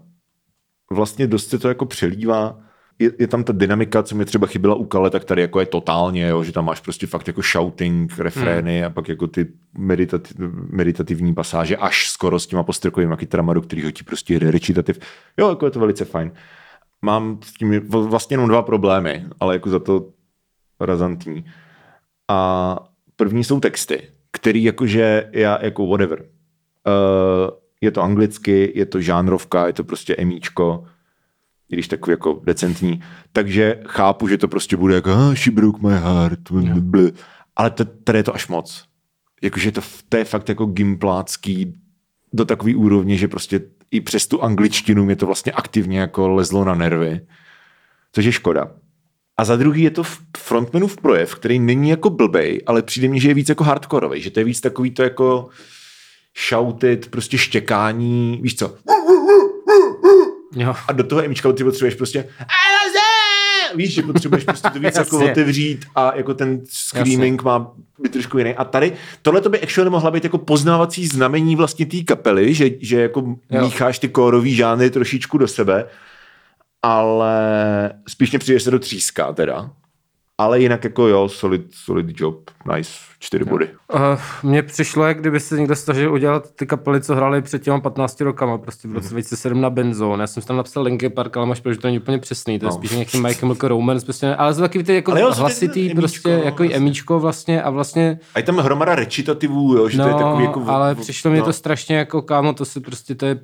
vlastně dost se to jako přelívá. Je, je tam ta dynamika, co mi třeba chyběla u Kale, tak tady jako je totálně, jo, že tam máš prostě fakt jako shouting, refrény hmm. a pak jako ty meditativ, meditativní pasáže až skoro s těma postrkovými kytarama, do kterého ti prostě jde recitativ. Jo, jako je to velice fajn. Mám s tím vlastně jenom dva problémy, ale jako za to razantní. A první jsou texty, který jakože já jako whatever. Uh, je to anglicky, je to žánrovka, je to prostě emíčko, i když takový jako decentní. Takže chápu, že to prostě bude jako ah, she broke my heart, bl. ale tady je to až moc. Jakože to, to je fakt jako gimplácký do takový úrovně, že prostě i přes tu angličtinu mě to vlastně aktivně jako lezlo na nervy. Což je škoda. A za druhý je to frontmanův projev, který není jako blbej, ale přijde mi, že je víc jako hardkorový, že to je víc takový to jako shouted, prostě štěkání, víš co? Jo. A do toho Emička ty potřebuješ prostě víš, že potřebuješ prostě to víc jako otevřít a jako ten screaming Jasně. má být trošku jiný. A tady, tohle to by actually mohla být jako poznávací znamení vlastně té kapely, že, že jako jo. mícháš ty kórový žánry trošičku do sebe, ale spíš mě přijde, že se to tříská teda. Ale jinak jako jo, solid, solid job, nice, čtyři body. Uh, mně přišlo, jak kdyby se někdo snažil udělat ty kapely, co hráli před těma 15 rokama, prostě v roce 2007 na Benzone. Já jsem tam napsal Linkin Park, ale máš že to není úplně přesný, to je no. spíš nějaký My Chemical Romance, prostě, ale to taky ty jako jo, hlasitý, emíčko, prostě jako vlastně. emíčko vlastně a vlastně... A je tam hromada recitativů, jo, že no, to je no, takový jako... ale přišlo no. mi to strašně jako, kámo, to si prostě, to je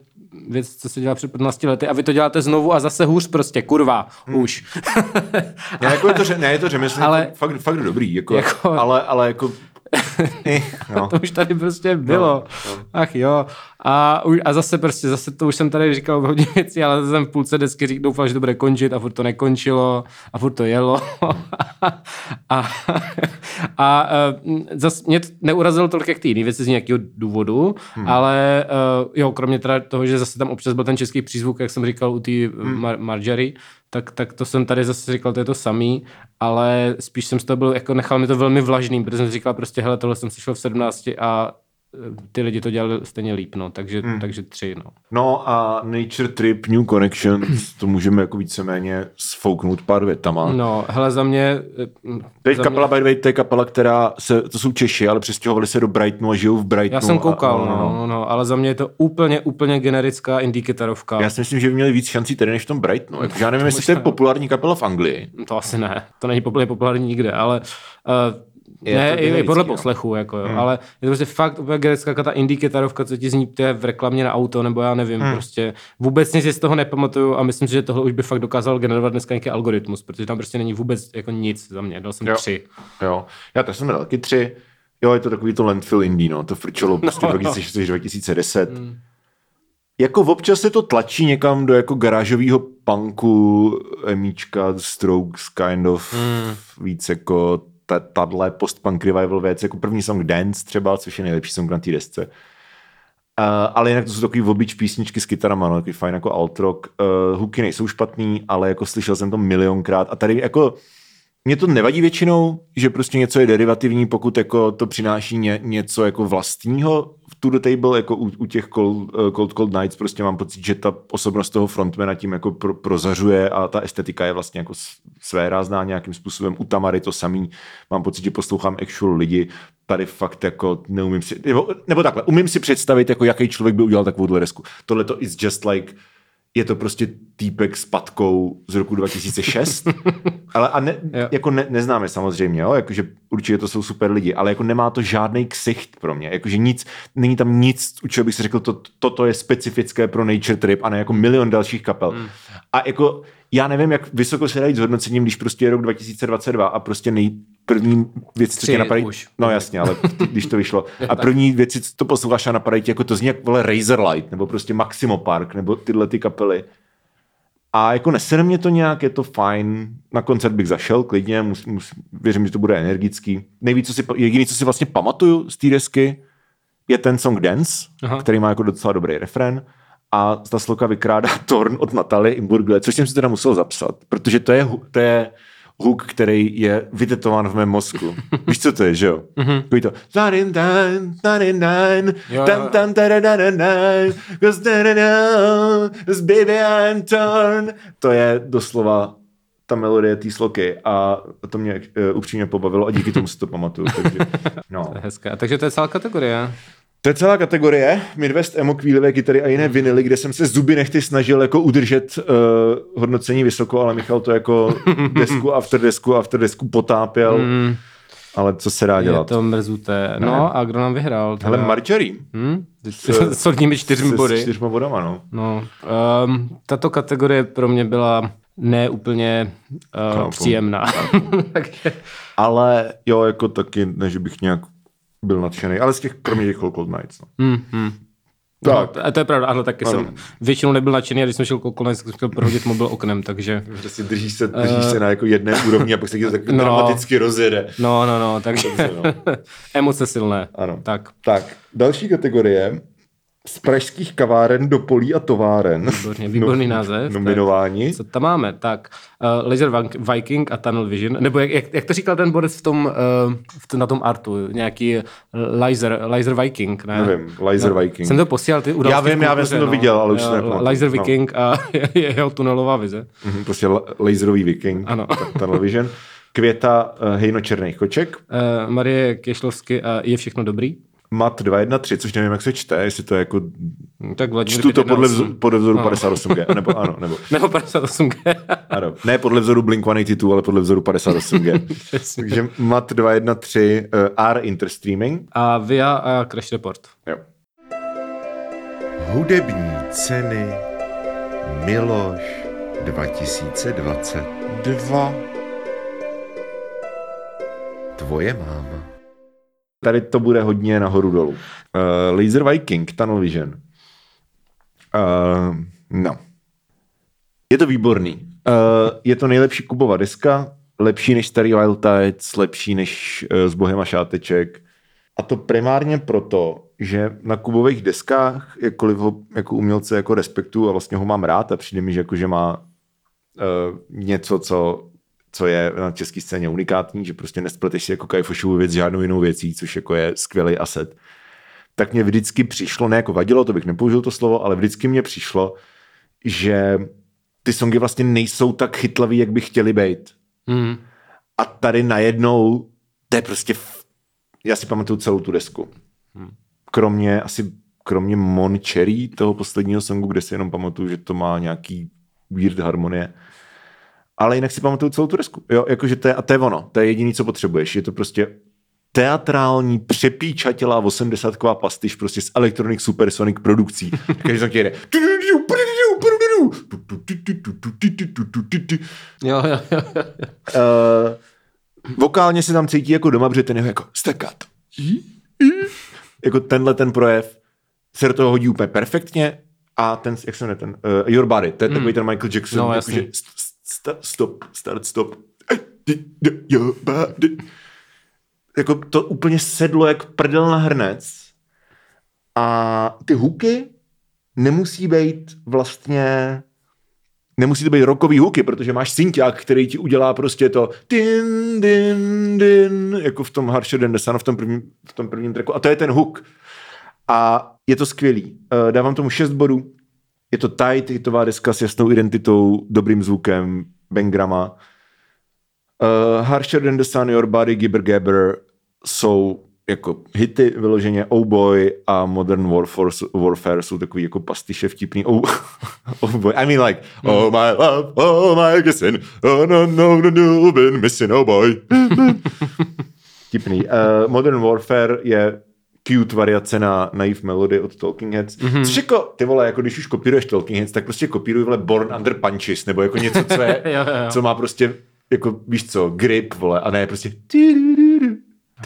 věc, co se dělá před 15 lety a vy to děláte znovu a zase hůř prostě, kurva, hmm. už. ne, jako je to, ne, je to řemeslný, ale, fakt, fakt dobrý, jako, jako, ale, ale jako no. to už tady prostě bylo. No, no. Ach jo. A, a zase prostě, zase to už jsem tady říkal hodně věcí, ale zase jsem v půlce desky řík, doufal, že to bude končit a furt to nekončilo a furt to jelo. a, a, a zase mě neurazilo tolik jak ty jiný věci z nějakého důvodu, hmm. ale uh, jo, kromě teda toho, že zase tam občas byl ten český přízvuk, jak jsem říkal u té hmm. Mar- tak, tak to jsem tady zase říkal, to je to samý, ale spíš jsem z toho byl, jako nechal mi to velmi vlažný, protože jsem říkal prostě, hele, tohle jsem slyšel v 17 a ty lidi to dělali stejně líp, no, takže, hmm. takže tři, no. No a Nature Trip, New Connection, to můžeme jako víceméně sfouknout pár větama. No, hele, za mě... To je kapela, mě... by the way, to je kapela, která se, to jsou Češi, ale přestěhovali se do Brightonu a žijou v Brightonu. Já jsem koukal, a, no, no, no, no, ale za mě je to úplně, úplně generická indie kytarovka. Já si myslím, že by měli víc šancí tady než v tom Brightonu. Jako, já nevím, jestli to je populární kapela v Anglii. To asi ne, to není populární nikde, ale uh, je ne, i, i podle no. poslechu, jako jo, hmm. ale je to prostě fakt úplně gerecká ta indie kytarovka, co ti zní to je v reklamě na auto, nebo já nevím, hmm. prostě vůbec nic si z toho nepamatuju a myslím si, že tohle už by fakt dokázal generovat dneska nějaký algoritmus, protože tam prostě není vůbec jako nic za mě, dal jsem jo. tři. Jo, já to jsem dal taky tři, jo, je to takový to landfill indie, no, to frčelo prostě no, 2006 2010. Hmm. Jako občas se to tlačí někam do jako garážového punku, emíčka, strokes, kind of, hmm. víc jako tahle post-punk revival věc, jako první song Dance třeba, což je nejlepší song na té desce. Uh, ale jinak to jsou takový obič písničky s kytarama, no, takový fajn jako alt rock. Uh, hooky nejsou špatný, ale jako slyšel jsem to milionkrát a tady jako mě to nevadí většinou, že prostě něco je derivativní, pokud jako to přináší ně, něco jako vlastního to the table, jako u, u těch Cold, uh, Cold Cold Nights prostě mám pocit, že ta osobnost toho frontmana tím jako pro, prozařuje a ta estetika je vlastně jako své rázná nějakým způsobem. U Tamary to samý. Mám pocit, že poslouchám actual lidi, tady fakt jako neumím si, nebo, nebo takhle, umím si představit, jako jaký člověk by udělal takovou desku. Tohle to is just like je to prostě týpek s patkou z roku 2006, ale a ne, jako ne, neznáme samozřejmě, jo? Jakože určitě to jsou super lidi, ale jako nemá to žádný ksicht pro mě, jakože nic, není tam nic, u čeho bych si řekl, to, toto je specifické pro Nature Trip a ne jako milion dalších kapel. Hmm. A jako já nevím, jak vysoko se dají s hodnocením, když prostě je rok 2022 a prostě nej, první věc, co tě napadají, už. no jasně, ale když to vyšlo, a první věci, co to posloucháš a napadají jako to zní jak vole Razorlight, nebo prostě Maximo Park, nebo tyhle ty kapely. A jako nesere mě to nějak, je to fajn. Na koncert bych zašel klidně, mus, mus, věřím, že to bude energický. Nejvíc, co si, jediný, co si vlastně pamatuju z té desky, je ten song Dance, Aha. který má jako docela dobrý refrén a ta sloka vykrádá Torn od Natalie Imburgle, což jsem si teda musel zapsat, protože to je, to je hook, který je vytetován v mém mozku. Víš, co to je, že jo? Mhm. Takový to "Tarin dan, tarin dan, Jo, tam tam baby I'm torn. To je doslova ta melodie té sloky a to mě uh, upřímně pobavilo a díky tomu si to pamatuju. Takže, no. To je hezké. Takže to je celá kategorie. To je celá kategorie Midwest emo kvílivé kytary a jiné vinily, kde jsem se zuby nechty snažil jako udržet uh, hodnocení vysoko, ale Michal to jako desku after desku after desku potápěl, mm. ale co se dá Je dělat. to mrzuté. No a kdo nám vyhrál? Hele, Teda? Marjorie. Hm? S solidními čtyřmi body. S čtyřma bodama, no. No, um, tato kategorie pro mě byla ne úplně uh, příjemná. Takže Ale jo, jako taky, ne, že bych nějak byl nadšený, ale z těch, kromě těch Cold Nights. No. hm, hm. Tak. No, a to je pravda, ano, taky Ano. jsem většinou nebyl nadšený a když jsem šel kolkonec, tak jsem chtěl prohodit mobil oknem, takže Prostě držíš se, držíš se na jako jedné úrovni a pak se ti to tak no. dramaticky rozjede. no, no, no, takže Dobře, emoce silné. Ano. Tak, Tak, další kategorie. Z pražských kaváren do polí a továren. výborně, výborný název. Nominování. Co tam máme? Tak, uh, Laser Vik- Viking a Tunnel Vision, nebo jak, jak, jak to říkal ten borec v tom, uh, v tom, na tom artu, nějaký Laser, Laser Viking, ne? Nevím, Laser Viking. Jsem to posílal, ty Já vím, já jsem to viděl, ale už si Jo, nepamatuju. Laser No. Viking a jeho tunelová vize. Mhm, Prostě la- laserový viking. Ano. Ta- Television. Květa uh, Hejno Černých koček. Uh, Marie Kešlovsky a Je všechno dobrý? Mat 213, což nevím, jak se čte, jestli to je jako... Hm, Tak Vladimír Čtu to podle, 518. vzoru, podle vzoru No. 58G, nebo ano, nebo... Nebo 58G. Ano, ne podle vzoru Blink-182, ale podle vzoru 58G. Přesně. Takže MAT 213 uh, R Interstreaming. a Via a Crash Report. Jo. Hudební ceny Miloš 2022. Tvoje máma. Tady to bude hodně nahoru dolů. Uh, Laser Viking, Tunnel Vision. Uh, no. Je to výborný. Uh, je to nejlepší Kubova deska, lepší než starý Wild Tides, lepší než uh, s Bohem a šáteček. A to primárně proto, že na Kubových deskách, jakkoliv ho jako umělce jako respektuju a vlastně ho mám rád a přijde mi, že, jako, že má uh, něco, co, co je na české scéně unikátní, že prostě nespleteš si jako Kajfošovu věc žádnou jinou věcí, což jako je skvělý asset. Tak mě vždycky přišlo, ne jako vadilo, to bych nepoužil to slovo, ale vždycky mě přišlo, že ty songy vlastně nejsou tak chytlavý, jak by chtěli být. Hmm. A tady najednou, to je prostě, f- já si pamatuju celou tu desku. Kromě, asi kromě Mon Cherry, toho posledního songu, kde si jenom pamatuju, že to má nějaký weird harmonie. Ale jinak si pamatuju celou tu desku. Jo, jakože to je, a to je ono, to je jediný, co potřebuješ. Je to prostě teatrální, přepíčatělá 80 pastiš prostě z Electronic Supersonic produkcí. Každý tak jede. Jo, jo, jo. jo. Uh, vokálně se tam cítí jako doma, protože ten je jako staccato. jako tenhle ten projev se do toho hodí úplně perfektně a ten, jak se jmenuje ten, uh, Your Body, to je takový ten Michael Jackson, No, jako, že st- st- stop, start, stop. Jako to úplně sedlo jak prdel na hrnec a ty huky nemusí být vlastně nemusí to být rokový huky, protože máš synťák, který ti udělá prostě to din, din, din, jako v tom Harsher Than the Sun, v tom prvním, v tom prvním tracku. A to je ten hook. A je to skvělý. Eh, Dávám tomu 6 bodů. Je to tight, hitová deska s jasnou identitou, dobrým zvukem, bangrama. Uh, Harsher Than the Sun, Your Body, Gibber Gabber jsou jako hity vyloženě Oh Boy a Modern Warfare, Warfare jsou takový jako pastiše vtipný. Oh, oh Boy, I mean like Oh my love, oh my kissing, oh no no no no, been missing oh boy. Vtipný. Uh, Modern Warfare je cute variace na Naive Melody od Talking Heads. Mm-hmm. Což jako, ty vole, jako když už kopíruješ Talking Heads, tak prostě kopíruj vole Born Under Punches, nebo jako něco, co je, Jo, jo, co má prostě jako, víš co, grip, vole, a ne prostě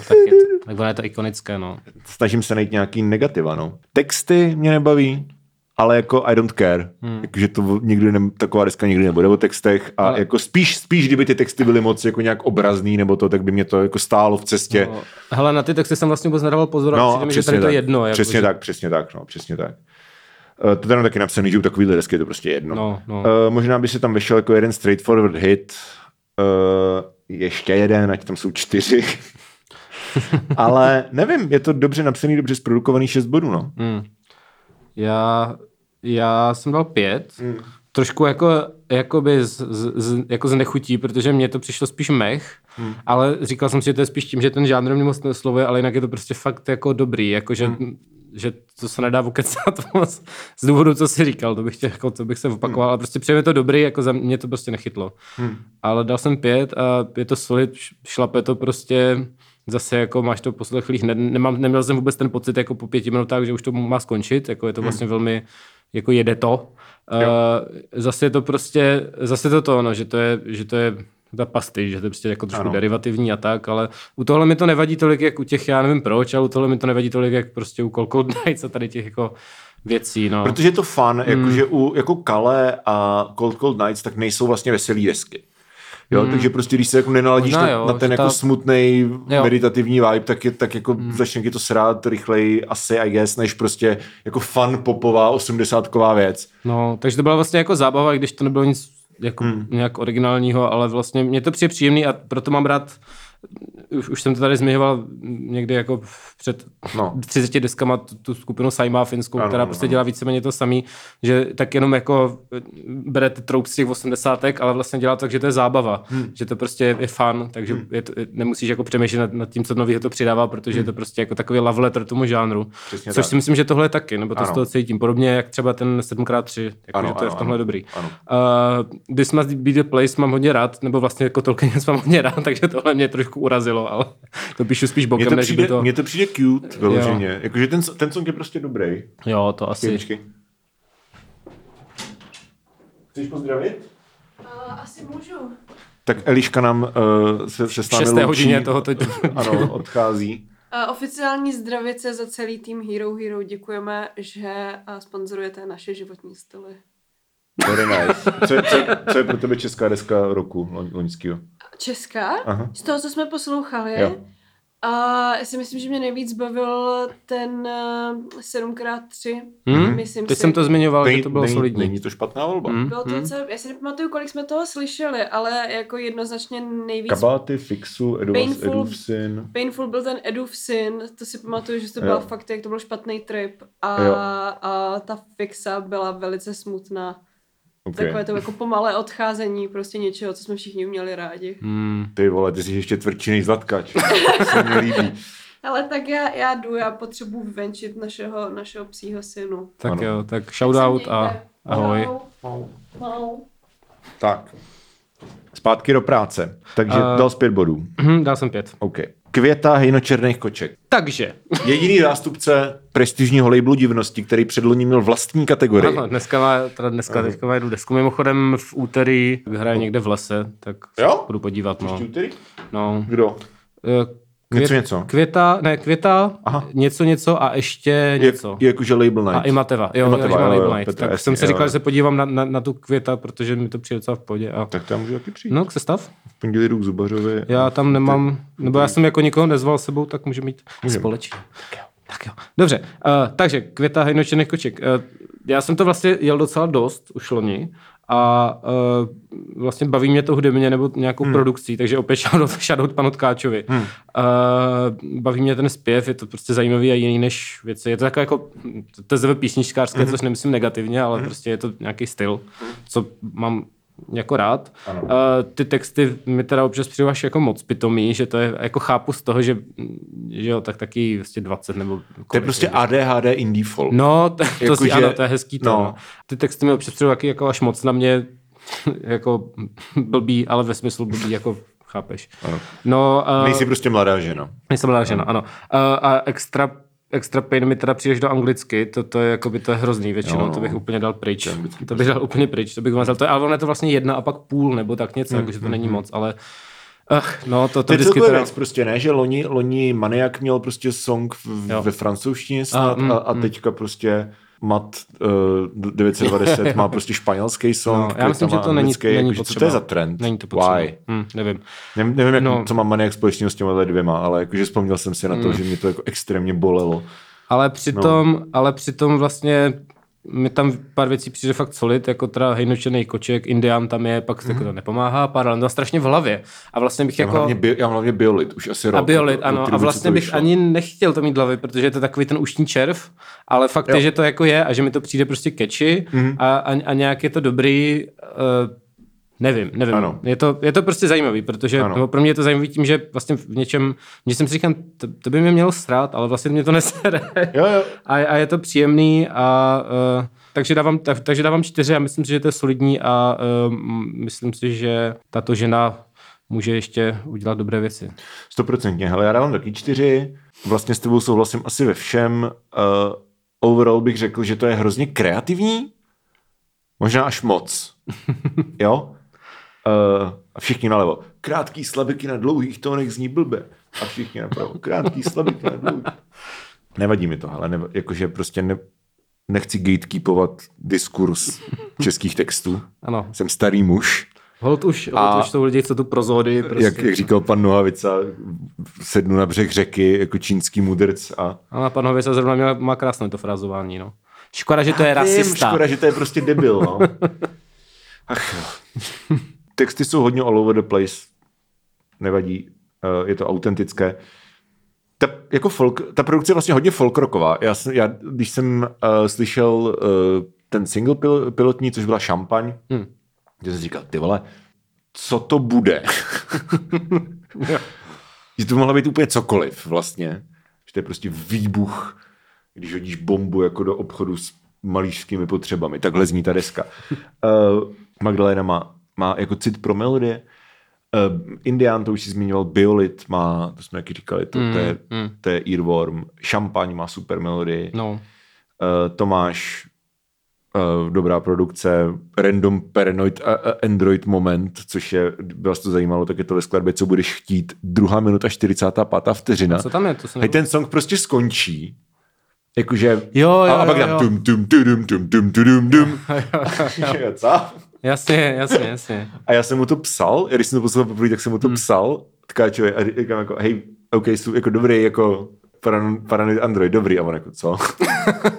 Tak, je to, tak je to ikonické, no. snažím se najít nějaký negativa, no. Texty mě nebaví, ale jako I don't care. Hmm. Jakože to nikdy ne, taková deska nikdy nebude o textech a Ale- jako spíš, spíš, kdyby ty texty byly moc jako nějak obrazný nebo to, tak by mě to jako stálo v cestě. no. Hele, na ty texty jsem vlastně vůbec nedával pozor, no, a přijde mi, že tady to je jedno. Jako, přesně že... tak, přesně tak, no, přesně tak. Uh, to tam taky napsaný, že u takovýhle desky je to prostě jedno. No, no. Uh, možná by se tam vešel jako jeden straightforward hit, ještě jeden, ať tam jsou čtyři. Ale nevím, je to dobře napsaný, dobře zprodukovaný 6 bodů, no. Hmm. Já, já jsem dal pět. Hmm. Trošku jako, jakoby z, z, z, jako z nechutí, protože mně to přišlo spíš mech, hmm. ale říkal jsem si, že to je spíš tím, že ten žánr mě moc neslovuje, ale jinak je to prostě fakt jako dobrý, jako že, hmm. že to se nedá ukecat moc z důvodu, co jsi říkal, to bych, chtěl, jako, to bych se opakoval, hmm. ale prostě přijeme to dobrý, jako za mě to prostě nechytlo. Hmm. Ale dal jsem pět a je to solid, šlape to prostě zase jako máš to poslechlých, ne, nemám, neměl jsem vůbec ten pocit jako po pěti minutách, že už to má skončit, jako je to vlastně hmm. velmi, jako jede to. Uh, zase je to prostě, zase to to, no, že to je, že to je ta pasty, že to je prostě jako trošku ano. derivativní a tak, ale u tohle mi to nevadí tolik, jak u těch, já nevím proč, ale u tohle mi to nevadí tolik, jak prostě u Cold Nights a tady těch jako věcí, no. Protože je to fun, hmm. jakože u jako Kale a Cold Cold Nights, tak nejsou vlastně veselý desky. Jo, hmm. takže prostě, když se jako nenaladíš Možná, na, jo, na ten jako ta... smutný meditativní vibe, tak, je, tak jako hmm. začne to srát rychleji asi, I guess, než prostě jako fun popová osmdesátková věc. No, takže to byla vlastně jako zábava, když to nebylo nic jako hmm. nějak originálního, ale vlastně mě to přijde příjemný a proto mám rád už, už jsem to tady zmiňoval někdy jako před no. 30 deskama tu, tu skupinu Saima finskou, ano, která prostě ano. dělá víceméně to samý, že tak jenom jako bere ty troup z těch 80 ale vlastně dělá tak, že to je zábava, hmm. že to prostě je fun, takže hmm. je to, nemusíš jako přemýšlet nad, nad tím, co nového to přidává, protože hmm. je to prostě jako takový love letter tomu žánru. Přesně Což tak. si myslím, že tohle je taky, nebo to ano. z toho cítím. Podobně jak třeba ten 7x3, jako ano, že to ano, je v tomhle ano. dobrý. Ano. Uh, This Must Be The Place mám hodně rád, nebo vlastně jako Tolkien mám hodně rád, takže tohle mě trošku urazilo bylo, ale to píšu spíš bokem, to než přijde, by to... Mně to přijde cute, vyloženě. Jakože ten, ten song je prostě dobrý. Jo, to asi. Pěničky. Chceš pozdravit? Uh, asi můžu. Tak Eliška nám uh, se, se s námi loučí. hodině tohoto Ano, odchází. Uh, oficiální zdravice za celý tým Hero Hero. Děkujeme, že uh, sponzorujete naše životní styly. Very nice. Co, co, co je pro tebe česká deska roku loňského? Česká? Aha. Z toho, co jsme poslouchali. Jo. A já si myslím, že mě nejvíc bavil ten uh, 7x3. Hmm? Myslím Teď si. jsem to zmiňoval, nej, že to bylo nej, solidní. Není to špatná volba. Hmm? Bylo to hmm? já si nepamatuju, kolik jsme toho slyšeli, ale jako jednoznačně nejvíc... Kabáty, Fixu, Edu, Painful. Painful byl ten Edův syn, to si pamatuju, že to byl fakt, jak to byl špatný trip. A, a ta Fixa byla velice smutná. Okay. Takové to jako pomalé odcházení prostě něčeho, co jsme všichni měli rádi. Hmm. Ty vole, ty jsi ještě tvrdší než Zlatkač. se mi líbí. Ale tak já, já jdu, já potřebuji venčit našeho, našeho psího synu. Tak ano. jo, tak shoutout a ahoj. Ahoj. ahoj. Tak, zpátky do práce. Takže uh, dal jsi pět bodů. Dal jsem pět. OK. Květa hejnočerných koček. Takže. Jediný zástupce prestižního labelu divnosti, který předloni měl vlastní kategorii. Ano, dneska má, teda dneska teďka má jednu desku. Mimochodem v úterý hraje někde v lese, tak jo? budu podívat. No. úterý? No. Kdo? Květ, něco něco. Květa, ne, květa, Aha. něco něco a ještě něco. Je, jakože Label Night. A i Mateva. Jo, Imateva, jo, jo, Label Night. Petra, tak jasný, jsem si říkal, jo. že se podívám na, na, na, tu květa, protože mi to přijde docela v pohodě. A... Tak tam můžu taky přijít. No, se stav. V pondělí jdu k Zubařovi. Já tam nemám, nebo já jsem jako nikoho nezval sebou, tak může mít společně. Tak jo. Tak jo. Dobře, uh, takže květa hejnočených koček. Uh, já jsem to vlastně jel docela dost už loni a uh, vlastně baví mě to hudebně nebo nějakou hmm. produkcí, takže opět shoutout, shoutout panu Tkáčovi. Hmm. Uh, baví mě ten zpěv, je to prostě zajímavý a jiný než věci. Je to takové jako, to je písničkářské, hmm. což nemyslím negativně, ale hmm. prostě je to nějaký styl, co mám jako rád. Uh, ty texty mi teda občas přijdu až jako moc pitomý, že to je, jako chápu z toho, že, že jo, tak taky vlastně 20 nebo... To je prostě ADHD indie folk. No, to, to jako si, že... ano, to je hezký to. No. Ty texty mi občas přijdu jako až moc na mě jako blbý, ale ve smyslu blbý jako chápeš. Ano. No, uh, Nejsi prostě mladá žena. Nejsem mladá žena, ano. Uh, a extra extra pain mi teda přijdeš do anglicky, to, to je, jakoby, to je hrozný většinou, jo, to bych úplně dal pryč. To bych dal úplně pryč, to bych vám to je, ale ono je to vlastně jedna a pak půl, nebo tak něco, mm, takže to mm, není mm. moc, ale Ach, no, to, to, to vždycky teda... věc prostě, ne, že loni, loni Maniak měl prostě song v, ve francouzštině snad a, mm, a, a mm. teďka prostě Mat uh, 920 má prostě španělský song. No, já myslím, že to není, není jako, Co to je za trend? Není to potřeba. Why? Hmm, nevím. Ne, nevím, jak, no. co má Maniak společného s těmi dvěma, ale jakože vzpomněl jsem si na to, hmm. že mě to jako extrémně bolelo. Ale přitom, no. ale přitom vlastně mi tam pár věcí přijde fakt solid, jako teda hejnočený koček, Indián tam je, pak mm. to nepomáhá, pár ale strašně v hlavě. A vlastně bych já jako... Hlavně bio, já mám hlavně biolit, už asi rok. A biolit, ano. A vlastně bych ani nechtěl to mít v hlavě, protože je to takový ten uštní červ, ale fakt jo. je, že to jako je a že mi to přijde prostě catchy mm. a, a, a nějak je to dobrý, uh, Nevím, nevím. Ano. Je, to, je to prostě zajímavý, protože ano. pro mě je to zajímavý tím, že vlastně v něčem, že jsem si říkal, to, to by mě mělo srát, ale vlastně mě to nesere. Jo, jo. A, a je to příjemný a uh, takže dávám, tak, takže dávám čtyři a myslím si, že to je solidní a uh, myslím si, že tato žena může ještě udělat dobré věci. Stoprocentně, ale já dávám taky čtyři. Vlastně s tebou souhlasím asi ve všem. Uh, overall bych řekl, že to je hrozně kreativní, možná až moc. jo? Uh, a všichni nalevo. Krátký slabiky na dlouhých tónech zní blbe. A všichni napravo. Krátký slabiky na dlouhých. Nevadí mi to, ale ne, jakože prostě ne, nechci gatekeepovat diskurs českých textů. Ano. Jsem starý muž. Hold už, a už jsou lidi, co tu prozody. Prostě. Jak, jak říkal pan Nohavica, sednu na břeh řeky jako čínský mudrc. A, a pan Nohavica zrovna měl, má krásné to frázování. No. Škoda, že to je rasista. Škoda, že to je prostě debil. No. Ach jo texty jsou hodně all over the place. Nevadí, uh, je to autentické. Ta, jako folk, ta produkce je vlastně hodně folkroková. Já, jsem, já když jsem uh, slyšel uh, ten single pil, pilotní, což byla Šampaň, hmm. že jsem říkal, ty vole, co to bude? že to mohlo být úplně cokoliv vlastně. Že to je prostě výbuch, když hodíš bombu jako do obchodu s malířskými potřebami. Takhle zní ta deska. Uh, Magdalena má má jako cit pro melodie. Uh, Indian, to už si zmiňoval, Biolit má, to jsme taky říkali, to, mm, to, je, mm. to je Earworm, Šampaň má super melodii, no. uh, Tomáš, uh, dobrá produkce, Random Paranoid uh, Android Moment, což je, vás to zajímalo, tak je to ve skladbě, co budeš chtít, druhá minuta 45. vteřina. A co tam je? To Hej, ten song prostě skončí, Jakože... Jo, jo, a, a pak tam tum tum tum tum tum tum tum. Co? Jasně, jasně, jasně. A já jsem mu to psal, když jsem to poslal poprvé, tak jsem mu to hmm. psal Tkáčovi a říkám jako, hej, OK, jsou jako dobrý, jako paranoid Android, dobrý. A on jako, co?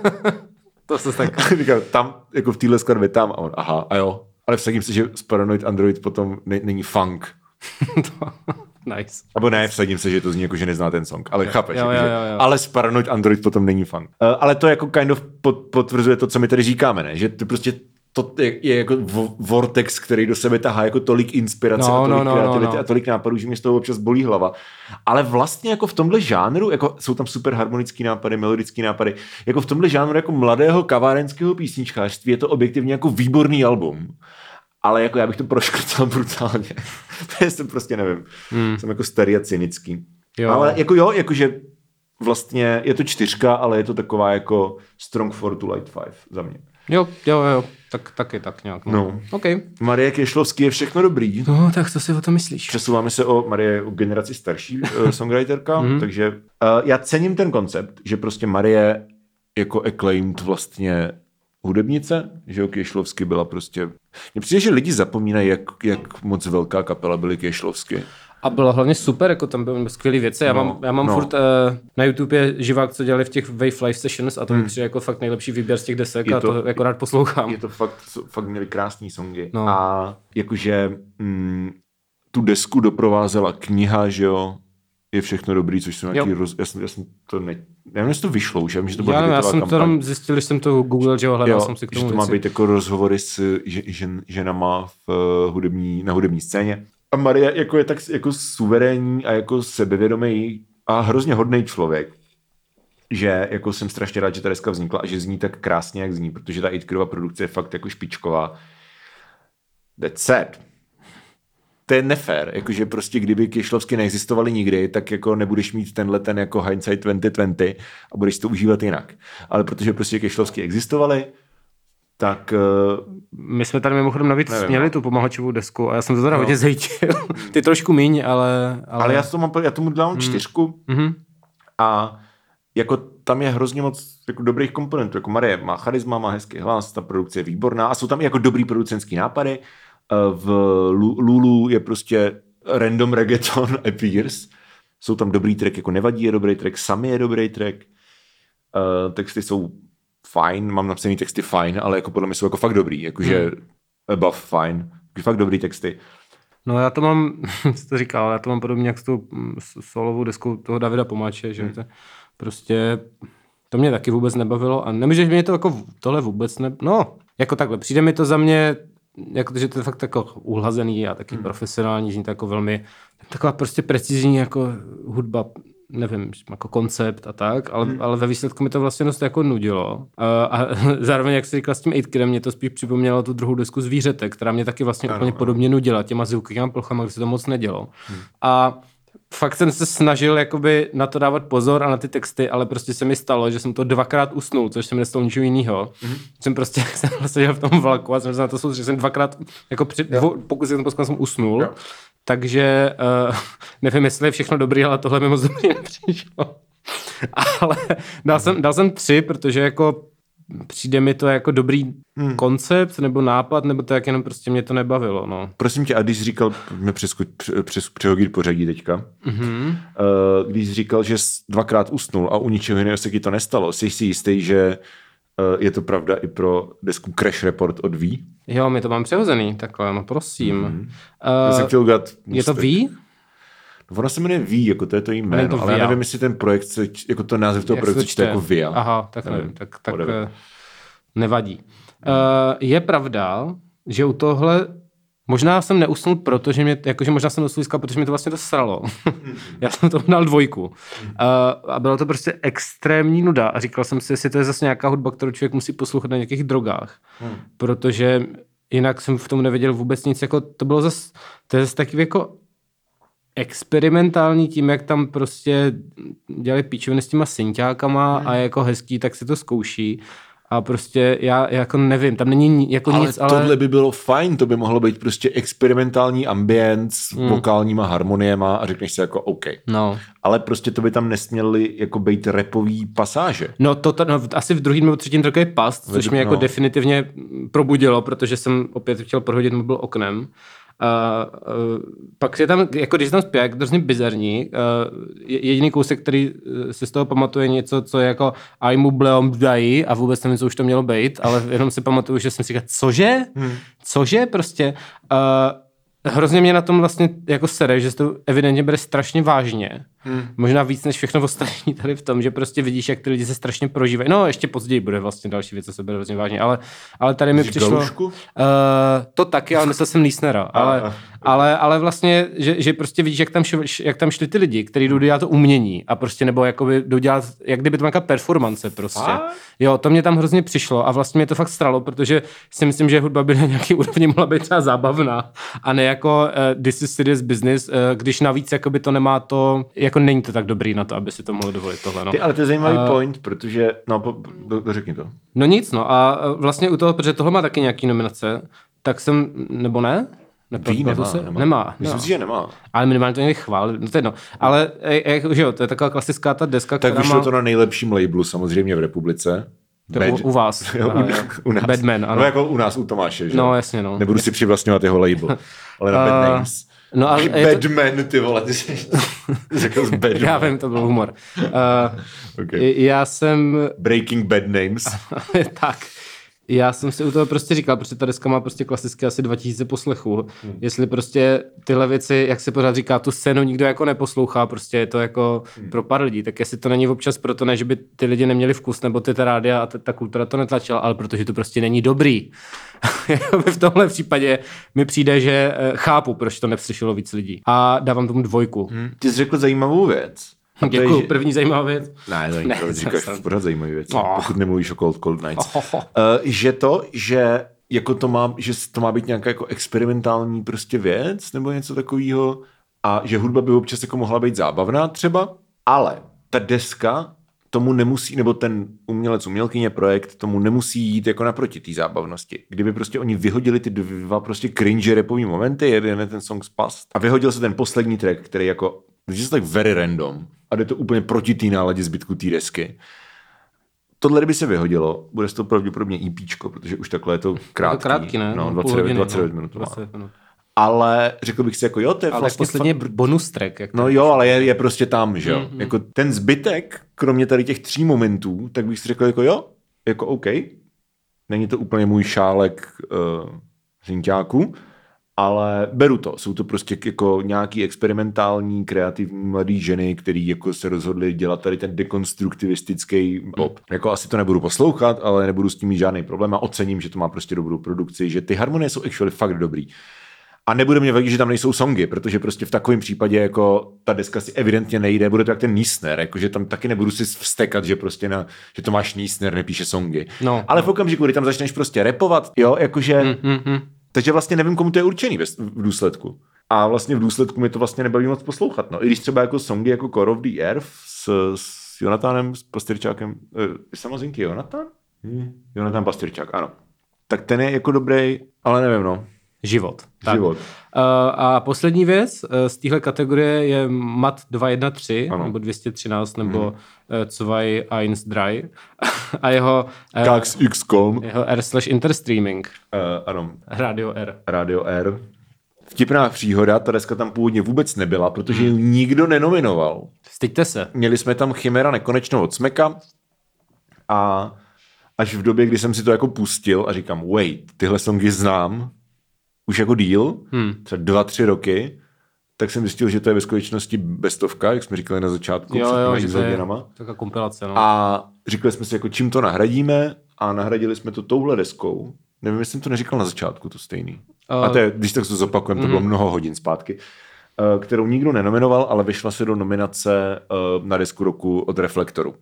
to se tak... Říkám, tam, jako v téhle skladbě tam. A on, aha, a jo. Ale vsadím se, že z Paranoid Android potom ne, není funk. nice. Abo ne, vsadím se, že to zní jako, že nezná ten song. Ale chápeš, jo, jako, jo, jo, jo. ale z Paranoid Android potom není funk. Uh, ale to jako kind of potvrzuje to, co my tady říkáme, ne? Že to prostě to je, je jako vortex, který do sebe tahá jako tolik inspirace no, a tolik no, no, kreativity no, no. a tolik nápadů, že mě z toho občas bolí hlava. Ale vlastně jako v tomhle žánru, jako jsou tam super harmonický nápady, melodický nápady, jako v tomhle žánru jako mladého kavárenského písničkářství je to objektivně jako výborný album. Ale jako já bych to proškrtal brutálně. já jsem prostě nevím. Hmm. Jsem jako starý a cynický. Jo. Ale jako jo, jakože vlastně je to čtyřka, ale je to taková jako strong four to light five za mě. Jo, jo, jo, tak, taky tak nějak. No. no. Okay. Marie Kešlovský je všechno dobrý. No, tak co si o tom myslíš? Přesouváme se o Marie o generaci starší uh, songwriterka, mm-hmm. takže uh, já cením ten koncept, že prostě Marie jako acclaimed vlastně hudebnice, že jo, Kešlovsky byla prostě... Mně přijde, že lidi zapomínají, jak, jak moc velká kapela byly Kešlovsky. A bylo hlavně super, jako tam byly skvělé věci. Já no, mám, já mám no. furt uh, na YouTube je živák, co dělali v těch Wave Live Sessions a to hmm. přijde jako fakt nejlepší výběr z těch desek je a to, to jako rád poslouchám. Je to fakt, fakt měli krásný songy. No. A jakože mm, tu desku doprovázela kniha, že jo, je všechno dobrý, což jsou nějaký roz... Já jsem, já jsem to ne... Já nevím, jestli to vyšlo už, já že to byla já, já jsem kampaň. to jenom zjistil, když jsem to googlil, že jo, hledal jo, jsem si k tomu že to má být jako rozhovory s žen, ženama v uh, hudební, na hudební scéně. A Marie jako je tak jako suverénní a jako sebevědomý a hrozně hodný člověk, že jako jsem strašně rád, že ta deska vznikla a že zní tak krásně, jak zní, protože ta Itkerova produkce je fakt jako špičková. That's sad. To je nefér, jakože prostě kdyby Kišlovsky neexistovaly nikdy, tak jako nebudeš mít tenhle ten jako hindsight 2020 a budeš to užívat jinak. Ale protože prostě Kišlovsky existovaly, tak... Uh, My jsme tady mimochodem navíc nevím, měli no. tu pomahačovou desku a já jsem to teda no. hodně zejtil. Ty trošku míň, ale... Ale, ale já, to mám, já tomu dám mm. čtyřku mm-hmm. a jako tam je hrozně moc jako dobrých komponentů. Jako Marie má charisma, má hezký hlas, ta produkce je výborná a jsou tam i jako dobrý producenský nápady. Eh, v Lulu je prostě random reggaeton appears. Jsou tam dobrý track, jako Nevadí je dobrý track, Sami je dobrý track. Uh, texty jsou fajn, mám napsaný texty fajn, ale jako podle mě jsou jako fakt dobrý, jakože hmm. above fine, fakt dobrý texty. No já to mám, jsi to říkal, já to mám podobně jak s tou solovou deskou toho Davida Pomáče, že hmm. to prostě to mě taky vůbec nebavilo a nemůžeš mě to jako tohle vůbec ne... No, jako takhle, přijde mi to za mě jako, že to je fakt jako uhlazený a taky hmm. profesionální, zní to jako velmi taková prostě precizní jako hudba nevím, jako koncept a tak, ale, hmm. ale ve výsledku mi to vlastně dost jako nudilo. A, a zároveň, jak jsi říkal s tím 8 mě to spíš připomnělo tu druhou desku Zvířete, která mě taky vlastně ano, úplně ano. podobně nudila těma zvukovými plochama, kde se to moc nedělo. Hmm. A fakt jsem se snažil jakoby na to dávat pozor a na ty texty, ale prostě se mi stalo, že jsem to dvakrát usnul, což se mi nestalo ničeho jiného. Mm-hmm. Jsem prostě, jak jsem seděl v tom vlaku a jsem se na to soustředil, že jsem dvakrát, jako při, dvo, pokud jsem to jsem usnul. Jo. Takže uh, nevím, jestli je všechno dobrý, ale tohle mi moc dobrý nepřišlo. ale dal jsem, dal jsem tři, protože jako přijde mi to jako dobrý hmm. koncept nebo nápad, nebo to jak jenom prostě mě to nebavilo. No. Prosím tě, a když říkal, mě přesku, přes, přehodit pořadí teďka, mm-hmm. když říkal, že dvakrát usnul a u ničeho jiného se ti to nestalo, jsi si jistý, že je to pravda i pro desku Crash Report od V? Jo, my to mám přehozený, takhle, no prosím. Mm-hmm. Uh, Já jsem chtěl udělat je to V? Ona se jmenuje V, jako to je to jméno, to ale já nevím, jestli ten projekt, se, jako to název toho projektu čte jako VIA. Aha, tak nevím, tak, tak eh, nevadí. Uh, je pravda, že u tohle Možná jsem neusnul, protože mě, jakože možná jsem usnul, protože mě to vlastně to sralo. Já jsem to dal dvojku. Uh, a bylo to prostě extrémní nuda. A říkal jsem si, jestli to je zase nějaká hudba, kterou člověk musí poslouchat na nějakých drogách. Hmm. Protože jinak jsem v tom nevěděl vůbec nic. Jako, to bylo zase, to je zase taky jako experimentální tím, jak tam prostě dělali píčoviny s těma synťákama hmm. a jako hezký, tak se to zkouší. A prostě já jako nevím, tam není jako ale nic, ale... tohle by bylo fajn, to by mohlo být prostě experimentální ambience s hmm. vokálníma harmoniema a řekneš si jako OK. No. Ale prostě to by tam nesměly jako být repový pasáže. No to no, asi v druhém nebo třetím trochu je past, což mě jako no. definitivně probudilo, protože jsem opět chtěl prohodit mobil oknem. Uh, uh, pak je tam, jako když tam zpěv, to hrozně bizarní. Uh, jediný kousek, který si z toho pamatuje něco, co je jako I mu bleom dají a vůbec nevím, co už to mělo být, ale jenom si pamatuju, že jsem si říkal, cože? Hmm. Cože prostě? Uh, hrozně mě na tom vlastně jako sere, že se to evidentně bere strašně vážně. Hmm. Možná víc než všechno ostatní tady v tom, že prostě vidíš, jak ty lidi se strašně prožívají. No, ještě později bude vlastně další věc, co se bere hrozně vážně, ale, ale tady mi přišlo... Uh, to taky, ale myslel jsem Lísnera. Ale, ale, ale vlastně, že, že prostě vidíš, jak tam, šli, jak tam šli ty lidi, kteří jdou dělat to umění a prostě nebo jakoby jdou dělat, jak kdyby to nějaká performance prostě. A? Jo, to mě tam hrozně přišlo a vlastně mě to fakt stralo, protože si myslím, že hudba by na nějaký úrovni mohla být třeba zábavná a ne jako uh, this is serious business, uh, když navíc jakoby to nemá to, jako není to tak dobrý na to, aby si to mohli dovolit tohle. No. Ty, ale to je zajímavý uh, point, protože, no, po, do, řekni to. No nic, no a vlastně u toho, protože tohle má taky nějaký nominace, tak jsem, nebo ne? Ví, nemá, se? nemá. nemá. Myslím si, že nemá. Ale minimálně to někdy chválili. No to je no. Ale jak, že jo, to je taková klasická ta deska, Tak vyšlo má... to na nejlepším labelu samozřejmě v republice. To Bad... u, u vás. Jo, u, u nás. Batman, ano. No jako u nás, u Tomáše, že? No jasně, no. Nebudu si přivlastňovat jeho label, ale na uh, Bad Names. No a Batman, to... ty vole, ty jsi řekl z Batman. Já vím, to byl humor. Uh, okay. Já jsem... Breaking Bad Names. tak. Já jsem si u toho prostě říkal, protože ta deska má prostě klasicky asi 2000 poslechů. Hmm. Jestli prostě tyhle věci, jak se pořád říká, tu scénu nikdo jako neposlouchá, prostě je to jako hmm. pro pár lidí, tak jestli to není občas proto, ne, že by ty lidi neměli vkus, nebo ty ta rádia a ta, ta kultura to netlačila, ale protože to prostě není dobrý. v tomhle případě mi přijde, že eh, chápu, proč to nepřišlo víc lidí. A dávám tomu dvojku. Hmm. Ty jsi řekl zajímavou věc. Děkuji, že... první zajímavá věc. Ne, to ne, to říkáš pořád zajímavý věc, oh. pokud nemluvíš o Cold Cold Nights. Oh. Uh, že to, že jako to má, že to má být nějaká jako experimentální prostě věc, nebo něco takového, a že hudba by občas jako mohla být zábavná třeba, ale ta deska tomu nemusí, nebo ten umělec, umělkyně projekt tomu nemusí jít jako naproti té zábavnosti. Kdyby prostě oni vyhodili ty dva prostě cringe repový momenty, jeden je ten song Spast a vyhodil se ten poslední track, který jako je tak very random a jde to úplně proti té náladě zbytku té desky. Tohle kdyby se vyhodilo, bude to pravděpodobně EP, protože už takhle je to krátký. Je to krátký, ne? No, 29, hodiny, 29 no. minut. 20 minut. Ale řekl bych si jako jo, to je ale vlastně... posledně fakt... bonus track. Jak no jo, ale je, je prostě tam, že jo. Mm-hmm. Jako ten zbytek, kromě tady těch tří momentů, tak bych si řekl jako jo, jako OK. Není to úplně můj šálek uh, zinťáku, ale beru to. Jsou to prostě jako nějaký experimentální, kreativní mladý ženy, který jako se rozhodli dělat tady ten dekonstruktivistický pop. Hmm. Jako asi to nebudu poslouchat, ale nebudu s tím mít žádný problém a ocením, že to má prostě dobrou produkci, že ty harmonie jsou actually fakt dobrý. A nebude mě vadit, že tam nejsou songy, protože prostě v takovém případě jako ta deska si evidentně nejde, bude to jak ten Nisner, jakože tam taky nebudu si vstekat, že prostě na, že to máš Nisner, nepíše songy. No, Ale no. v okamžiku, kdy tam začneš prostě repovat, jo, jakože, Mm, mm, mm. Takže vlastně nevím, komu to je určený v důsledku. A vlastně v důsledku mi to vlastně nebaví moc poslouchat. No. I když třeba jako songy jako Core of the Earth s, s Jonatánem, s Pastyrčákem, eh, samozřejmě Jonatán? Hmm. Jonatán Pastyrčák, ano. Tak ten je jako dobrý, ale nevím, no. Život. Tak. Život. Uh, a poslední věc uh, z téhle kategorie je MAT 213 Ano. nebo 213 nebo uh, 213 a jeho, uh, Kax XCOM, uh, jeho R slash interstreaming. ano, Radio R. Radio R. Vtipná příhoda, ta deska tam původně vůbec nebyla, protože ji nikdo nenominoval. Styďte se. Měli jsme tam Chimera nekonečnou od Smeka a až v době, kdy jsem si to jako pustil a říkám, wait, tyhle songy znám už jako díl, Hmm. třeba dva, tři roky, tak jsem zjistil, že to je ve skutečnosti bestovka, jak jsme říkali na začátku, Jo, před jo, že to je Izogenama. taková kompilace. No. A říkali jsme si, jako čím to nahradíme a nahradili jsme to touhle deskou. Nevím, jestli jsem to neříkal na začátku, to stejný. Uh, A to je, když tak to zopakujeme, to bylo mnoho hodin zpátky. eh, kterou nikdo nenominoval, ale vyšla se do nominace eh, na desku roku od Reflektoru.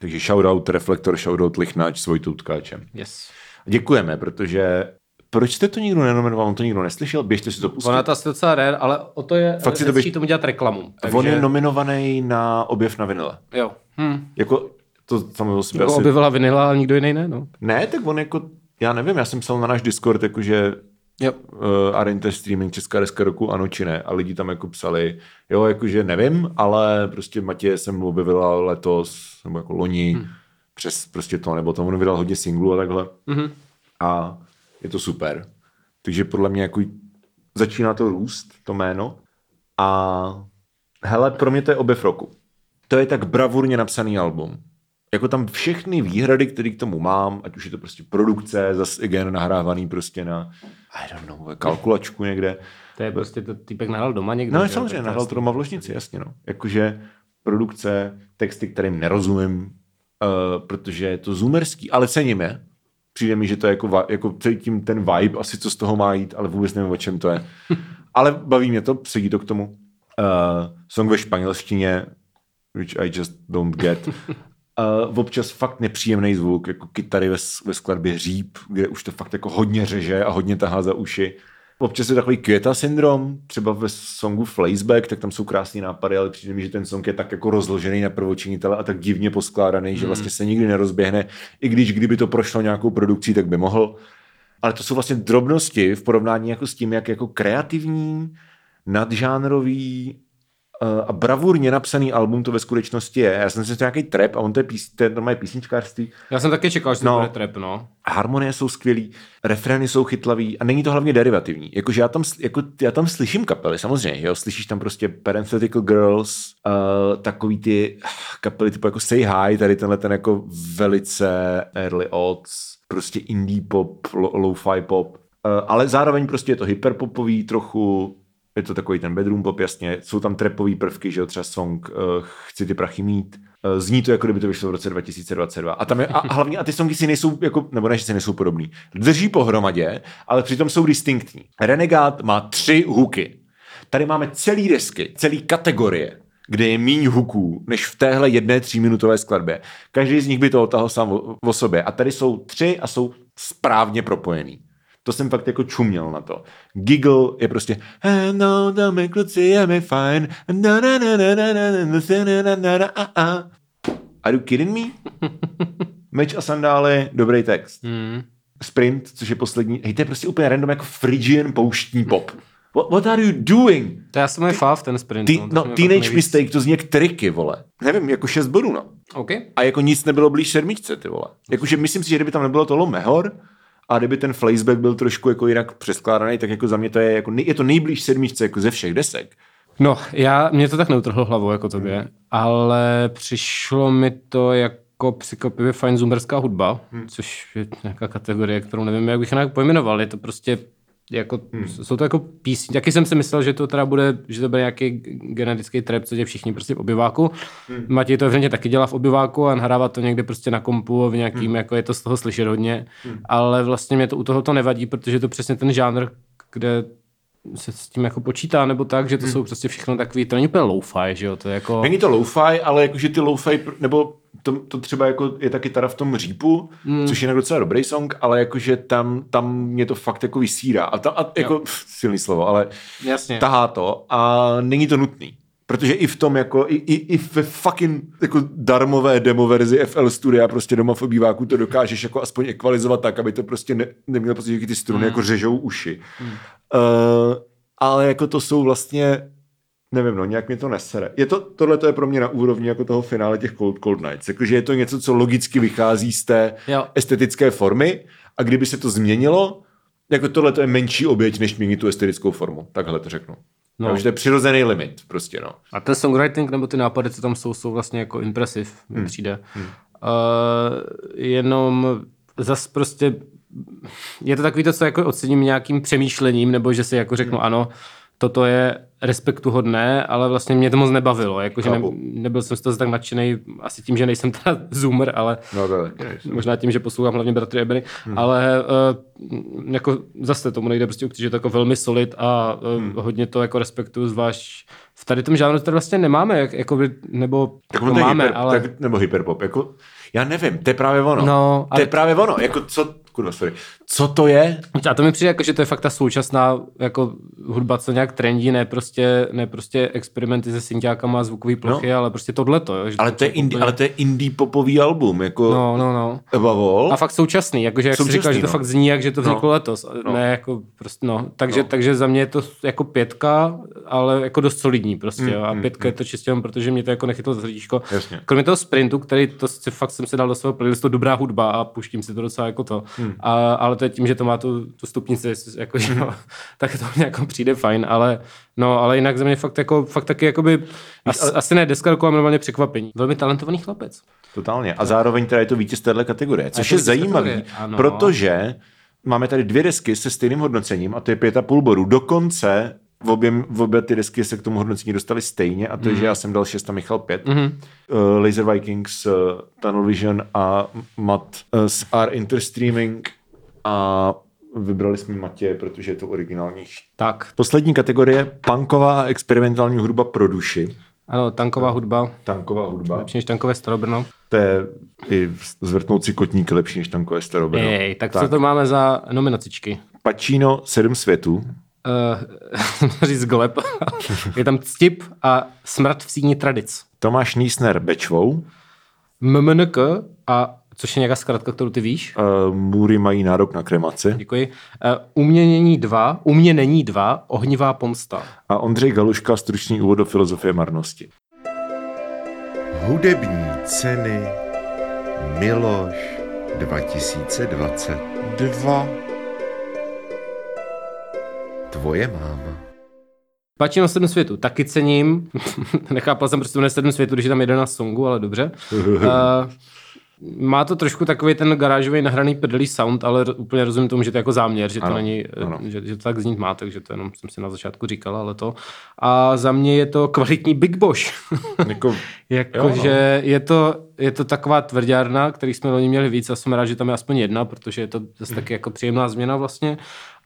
Takže shoutout Reflektor, shoutout Lichnáč, Svojtou Tkáčem. Yes. Děkujeme, protože proč jste to nikdo nenominoval, on to nikdo neslyšel, běžte si to pustit. Ona asi docela rare, ale o to je Fakt si to běž- tomu dělat reklamu. Takže... On je nominovaný na objev na vinile. Jo. Hm. Jako, to samo o sobě Jako asi... objevila vinila, ale nikdo jiný ne, no. Ne, tak on jako, já nevím, já jsem psal na náš Discord, jakože Jo. uh, Arenter Streaming Česká deska roku, ano či ne. A lidi tam jako psali, jo, jakože nevím, ale prostě Matěje jsem objevila letos, nebo jako loni, hmm. přes prostě to, nebo tam on vydal hodně singlů a takhle. Mhm. A je to super. Takže podle mě jako začíná to růst, to jméno. A hele, pro mě to je objev roku. To je tak bravurně napsaný album. Jako tam všechny výhrady, které k tomu mám, ať už je to prostě produkce, zase again nahrávaný prostě na, I don't know, kalkulačku někde. To je prostě to týpek nahrál doma někde. No že samozřejmě, nahrál to doma v ložnici, jasně no. Jakože produkce, texty, kterým nerozumím, uh, protože je to zoomerský, ale cením je. Přijde mi, že to je jako, jako cítím ten vibe, asi co z toho má jít, ale vůbec nevím, o čem to je. ale baví mě to, sedí to k tomu. Uh, song ve španělštině, which I just don't get. Uh, občas fakt nepříjemný zvuk, jako kytary ve, ve skladbě hříb, kde už to fakt jako hodně řeže a hodně tahá za uši. Občas je takový Květa syndrom, třeba ve songu Flaceback, tak tam jsou krásné nápady, ale přijde mi, že ten song je tak jako rozložený na prvočinitele a tak divně poskládaný, že vlastně se nikdy nerozběhne, i když kdyby to prošlo nějakou produkcí, tak by mohl. Ale to jsou vlastně drobnosti v porovnání jako s tím, jak jako kreativní, nadžánrový a bravurně napsaný album to ve skutečnosti je. Já jsem si to nějaký trap a on to je, pís, to je normálně písničkářství. Já jsem taky čekal, že to No. bude trap, no. Harmonie jsou skvělý, refrény jsou chytlavý a není to hlavně derivativní. Jakože já tam, jako, já tam slyším kapely, samozřejmě, jo, slyšíš tam prostě Parenthetical Girls, uh, takový ty ah, kapely typu jako Say Hi, tady tenhle ten jako velice early odds, prostě indie pop, lo- lo-fi pop, uh, ale zároveň prostě je to hyperpopový trochu, je to takový ten bedroom pop, jasně, jsou tam trapový prvky, že jo, třeba song uh, Chci ty prachy mít, Uh, Zní to, jako kdyby to vyšlo v roce 2022. A, tam je, a hlavně, a ty songy si nejsou, jako, nebo ne, že si nejsou podobný. Drží pohromadě, ale přitom jsou distinktní. Renegade má tři hooky. Tady máme celý desky, celý kategorie, kde je míň huků, než v téhle jedné tříminutové skladbě. Každý z nich by to otahl sám o, o sobě. A tady jsou tři a jsou správně propojený. To jsem fakt jako čuměl na to. Giggle je prostě no, no, my kluci, je mi fajn. Are you kidding me? Meč a sandály, dobrý text. Mm. Sprint, což je poslední. Hej, to je prostě úplně random jako Phrygian pouštní pop. What, what are you doing? To já jsem moje fav, ten sprint. Ty, no, no teenage mistake, to zní jak triky, vole. Nevím, jako šest bodů, no. Okay. A jako nic nebylo blíž sedmičce, ty vole. Jakože myslím si, že kdyby tam nebylo to mehor, a kdyby ten flashback byl trošku jako jinak přeskládaný, tak jako za mě to je, jako, nej- je to nejblíž sedmičce jako ze všech desek. No, já, mě to tak neutrhlo hlavou jako tobě, ale přišlo mi to jako překvapivě fajn zoomerská hudba, hmm. což je nějaká kategorie, kterou nevím, jak bych jinak pojmenoval. Je to prostě jako, hmm. jsou to jako písně. Taky jsem si myslel, že to teda bude, že to bude nějaký genetický trap, co je všichni prostě v obyváku. Hmm. Matěj to evidentně taky dělá v obyváku a nahrává to někde prostě na kompu v nějakým, hmm. jako je to z toho slyšet hodně. Hmm. Ale vlastně mě to u toho to nevadí, protože je to přesně ten žánr, kde se s tím jako počítá, nebo tak, že to hmm. jsou prostě všechno takový, to není úplně lo-fi, že jo, to je jako... Není to lo-fi, ale jakože ty lo-fi, nebo to, to třeba jako je taky teda v tom řípu, hmm. což je docela dobrý song, ale jakože tam, tam mě to fakt jako vysírá. A, tam, a jako, pff, silný slovo, ale Jasně. tahá to a není to nutný. Protože i v tom jako, i, i, i ve fucking jako darmové demo verzi FL Studia prostě doma v obýváku to dokážeš jako aspoň ekvalizovat tak, aby to prostě ne, nemělo pocit, že ty struny hmm. jako řežou uši. Hmm. Uh, ale jako to jsou vlastně nevím, no, nějak mě to nesere. Je to, tohle to je pro mě na úrovni jako toho finále těch Cold, Cold Nights. Jakože je to něco, co logicky vychází z té jo. estetické formy a kdyby se to změnilo, jako tohle to je menší oběť, než měnit tu estetickou formu. Takhle to řeknu. No. Takže to je přirozený limit prostě, no. A ten songwriting nebo ty nápady, co tam jsou, jsou vlastně jako impresiv, mi hmm. přijde. Hmm. Uh, jenom zas prostě je to takový to, co jako ocením nějakým přemýšlením, nebo že si jako řeknu hmm. ano, toto je respektuhodné, ale vlastně mě to moc nebavilo. Jakože ne, nebyl jsem z toho tak nadšený, asi tím, že nejsem teda zoomer, ale no, tak, možná tím, že poslouchám hlavně bratry Ebony, hmm. ale uh, jako zase tomu nejde prostě že je to jako velmi solid a uh, hmm. hodně to jako respektuju, zvlášť v tady tom žánru to vlastně nemáme, jak, jako by, nebo tak jako máme, hyper, ale... Tak, nebo hyperpop, jako já nevím, to je právě ono. No, ale... To je právě ono, jako co, kurva, sorry. Co to je? A to mi přijde, jako, že to je fakt ta současná jako hudba, co nějak trendí, ne prostě, ne prostě experimenty se synťákama a zvukový plochy, no. ale prostě tohleto. Jo, ale, to je indie, ale to je indie popový album, jako no, no, no. Above A fakt současný, jakože jak současný, jsi říkal, no. že to no. fakt zní, jak že to vzniklo no. letos. No. Ne, jako prostě, no. Takže, no. takže za mě je to jako pětka, ale jako dost solidní prostě. Mm, jo. A mm, pětka mm. je to čistě jenom, protože mě to jako nechytlo za srdíčko. Kromě toho sprintu, který to si fakt jsem si dal do svého playlistu dobrá hudba a puštím si to docela jako to. Mm. A, ale to je tím, že to má tu, tu stupnici, jako, že, no, tak to mě jako přijde fajn, ale no, ale jinak za mě fakt, jako, fakt taky jakoby, as, ale... asi ne deska roku, ale normálně překvapení. Velmi talentovaný chlapec. Totálně. A zároveň teda je to vítěz téhle kategorie, což je zajímavé, protože máme tady dvě desky se stejným hodnocením a to je pět a půl bodu. Dokonce v obě, v obě ty desky se k tomu hodnocení dostali stejně a to je, mm. že já jsem dal 6 a Michal 5. Mm-hmm. Uh, Laser Vikings, uh, Tunnel Vision a Matt uh, z R Interstreaming a vybrali jsme Matě, protože je to originálnější. Tak. Poslední kategorie, punková a experimentální hudba pro duši. Ano, tanková hudba. Tanková hudba. Lepší než tankové starobrno. To je i zvrtnout si kotníky lepší než tankové starobrno. Ej, tak, tak co to máme za nominacičky? Pacino, sedm světů. Uh, říct gleb. je tam Ctip a Smrt v síni tradic. Tomáš Nísner Bečvou. MMNK a Což je nějaká zkratka, kterou ty víš? Uh, můry mají nárok na kremaci. Děkuji. Uh, umění dva, umě není dva, ohnivá pomsta. A Ondřej Galuška, stručný úvod do filozofie marnosti. Hudební ceny Miloš 2022 Tvoje máma. Na sedm světů, taky cením. Nechápal jsem, proč to sedm světů, když je tam 11 songů, ale dobře. Uh, Má to trošku takový ten garážový nahraný pedelý sound, ale úplně rozumím tomu, že to je jako záměr, že to ano, není, ano. Že, že, to tak znít má, takže to jenom jsem si na začátku říkal, ale to. A za mě je to kvalitní Big Bosch. jako, jako jo, že no. je to, je to taková tvrdárna, který jsme loni měli víc a jsem rád, že tam je aspoň jedna, protože je to zase taky jako příjemná změna vlastně.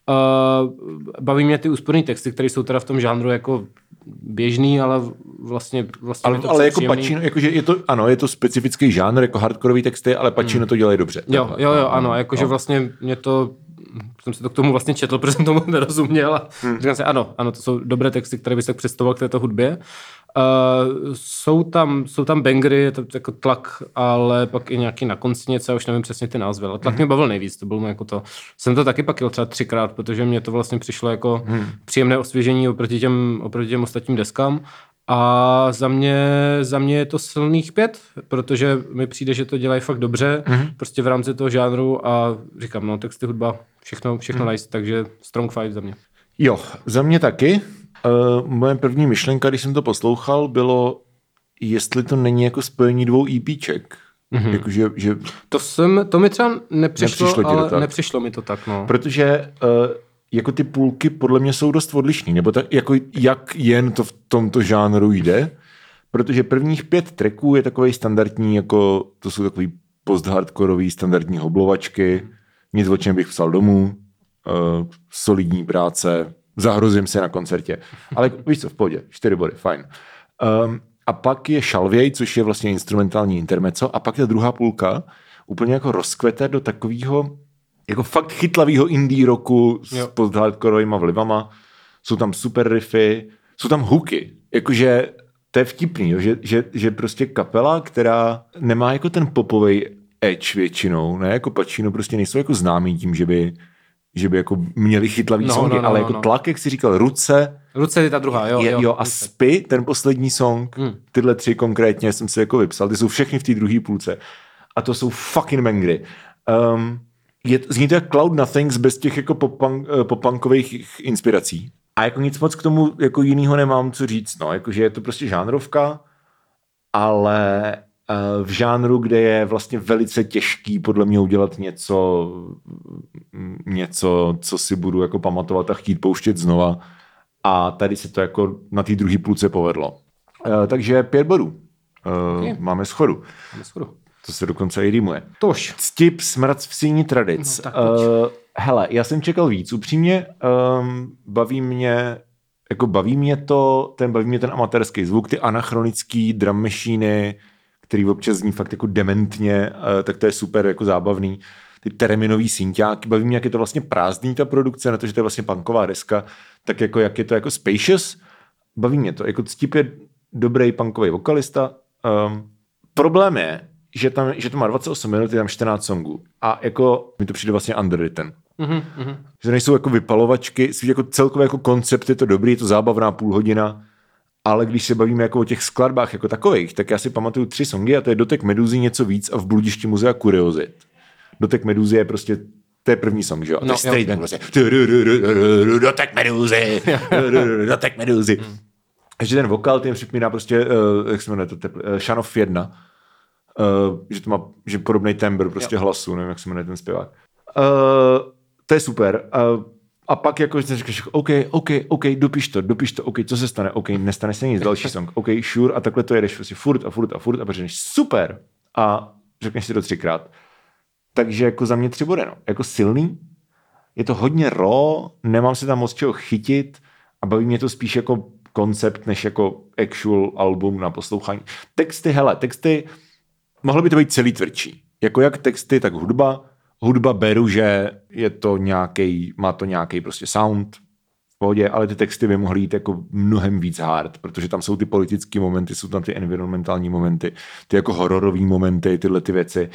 Uh, baví mě ty úsporné texty, které jsou teda v tom žánru jako běžný, ale vlastně, vlastně ale, ale jako Pacino, jakože je to, ano, je to specifický žánr, jako hardkorový texty, ale Pacino hmm. to dělají dobře. Jo, jo, jo, ano, jakože no. vlastně mě to jsem si to k tomu vlastně četl, protože jsem tomu nerozuměl a hmm. říkám si, ano, ano, to jsou dobré texty, které bych tak představoval k této hudbě. Uh, jsou, tam, jsou tam bangry, je to jako tlak, ale pak i nějaký na konci něco, já už nevím přesně ty názvy, ale tlak hmm. mě bavil nejvíc, to bylo jako to. Jsem to taky pak jel třeba třikrát, protože mě to vlastně přišlo jako hmm. příjemné osvěžení oproti těm, oproti těm ostatním deskám. A za mě, za mě je to silných pět, protože mi přijde, že to dělají fakt dobře, mm-hmm. prostě v rámci toho žánru a říkám, no texty, hudba, všechno, všechno mm-hmm. nice, takže strong five za mě. Jo, za mě taky. Uh, moje první myšlenka, když jsem to poslouchal, bylo, jestli to není jako spojení dvou EPček. Mm-hmm. Jako, že, že... To, jsem, to mi třeba nepřišlo, nepřišlo ale to nepřišlo mi to tak. No. Protože uh, jako ty půlky podle mě jsou dost odlišný, nebo tak, jako jak jen to v tomto žánru jde, protože prvních pět tracků je takový standardní, jako to jsou takový post-hardkorový standardní hoblovačky, nic o čem bych psal domů, uh, solidní práce, zahrozím se na koncertě. Ale víš co, v pohodě, čtyři body, fajn. Um, a pak je Šalvěj, což je vlastně instrumentální intermeco, a pak ta druhá půlka úplně jako rozkvete do takového jako fakt chytlavého indie roku s post-hardcorovými vlivama. Jsou tam super riffy, jsou tam hooky. Jakože to je vtipný, jo? Že, že, že prostě kapela, která nemá jako ten popový edge většinou, ne, jako Pacino prostě nejsou jako známí tím, že by že by jako měli chytlavý no, songy, no, no, ale jako no. tlak, jak jsi říkal, ruce. Ruce je ta druhá, jo. Je, jo, jo a spy, ten poslední song, hmm. tyhle tři konkrétně jsem si jako vypsal, ty jsou všechny v té druhé půlce. A to jsou fucking bangry. Um, je, zní to jak Cloud Nothings bez těch jako popunk, eh, popunkových inspirací. A jako nic moc k tomu jako jinýho nemám co říct, no, jakože je to prostě žánrovka, ale v žánru, kde je vlastně velice těžký podle mě udělat něco, něco, co si budu jako pamatovat a chtít pouštět znova. A tady se to jako na té druhé půlce povedlo. E, takže pět bodů. E, máme schodu. Máme schodu. To se dokonce i rýmuje. Tož. Ctip smrc v síni tradic. No, uh, hele, já jsem čekal víc. Upřímně um, baví mě jako baví mě to, ten baví mě ten amatérský zvuk, ty anachronický drum machine, který občas zní fakt jako dementně, eh, tak to je super jako zábavný. Ty terminový synťáky, baví mě, jak je to vlastně prázdný ta produkce, na to, že to je vlastně punková deska, tak jako jak je to jako spacious, baví mě to. Jako Ctip je dobrý punkový vokalista. Um, problém je, že, tam, že to má 28 minut, je tam 14 songů. A jako mi to přijde vlastně underwritten. Mm-hmm. Že nejsou jako vypalovačky, jako celkově jako koncept je to dobrý, je to zábavná půl hodina, ale když se bavíme jako o těch skladbách jako takových, tak já si pamatuju tři songy a to je Dotek Meduzy něco víc a v Bludišti muzea Kuriozit. Dotek Meduzy je prostě to je první song, že jo? No, to je no, prostě. Dotek Meduzy, Dotek Meduzy. Takže ten vokál, ten připomíná prostě, uh, jak se jmenuje to, uh, Shanov 1. Uh, že to má že podobný tembr prostě jo. hlasu, nevím, jak se jmenuje ten zpěvák. Uh, to je super. Uh, a pak jako že říkáš, OK, OK, OK, dopiš to, dopiš to, OK, co se stane, OK, nestane se nic, další song, OK, sure, a takhle to jedeš prostě furt a furt a furt a řekneš super a řekneš si to třikrát. Takže jako za mě tři body, no. Jako silný, je to hodně raw, nemám se tam moc čeho chytit a baví mě to spíš jako koncept, než jako actual album na poslouchání. Texty, hele, texty, mohlo by to být celý tvrdší. Jako jak texty, tak hudba, hudba beru, že je to nějaký, má to nějaký prostě sound, v pohodě, ale ty texty by mohly jít jako mnohem víc hard, protože tam jsou ty politické momenty, jsou tam ty environmentální momenty, ty jako hororové momenty, tyhle ty věci.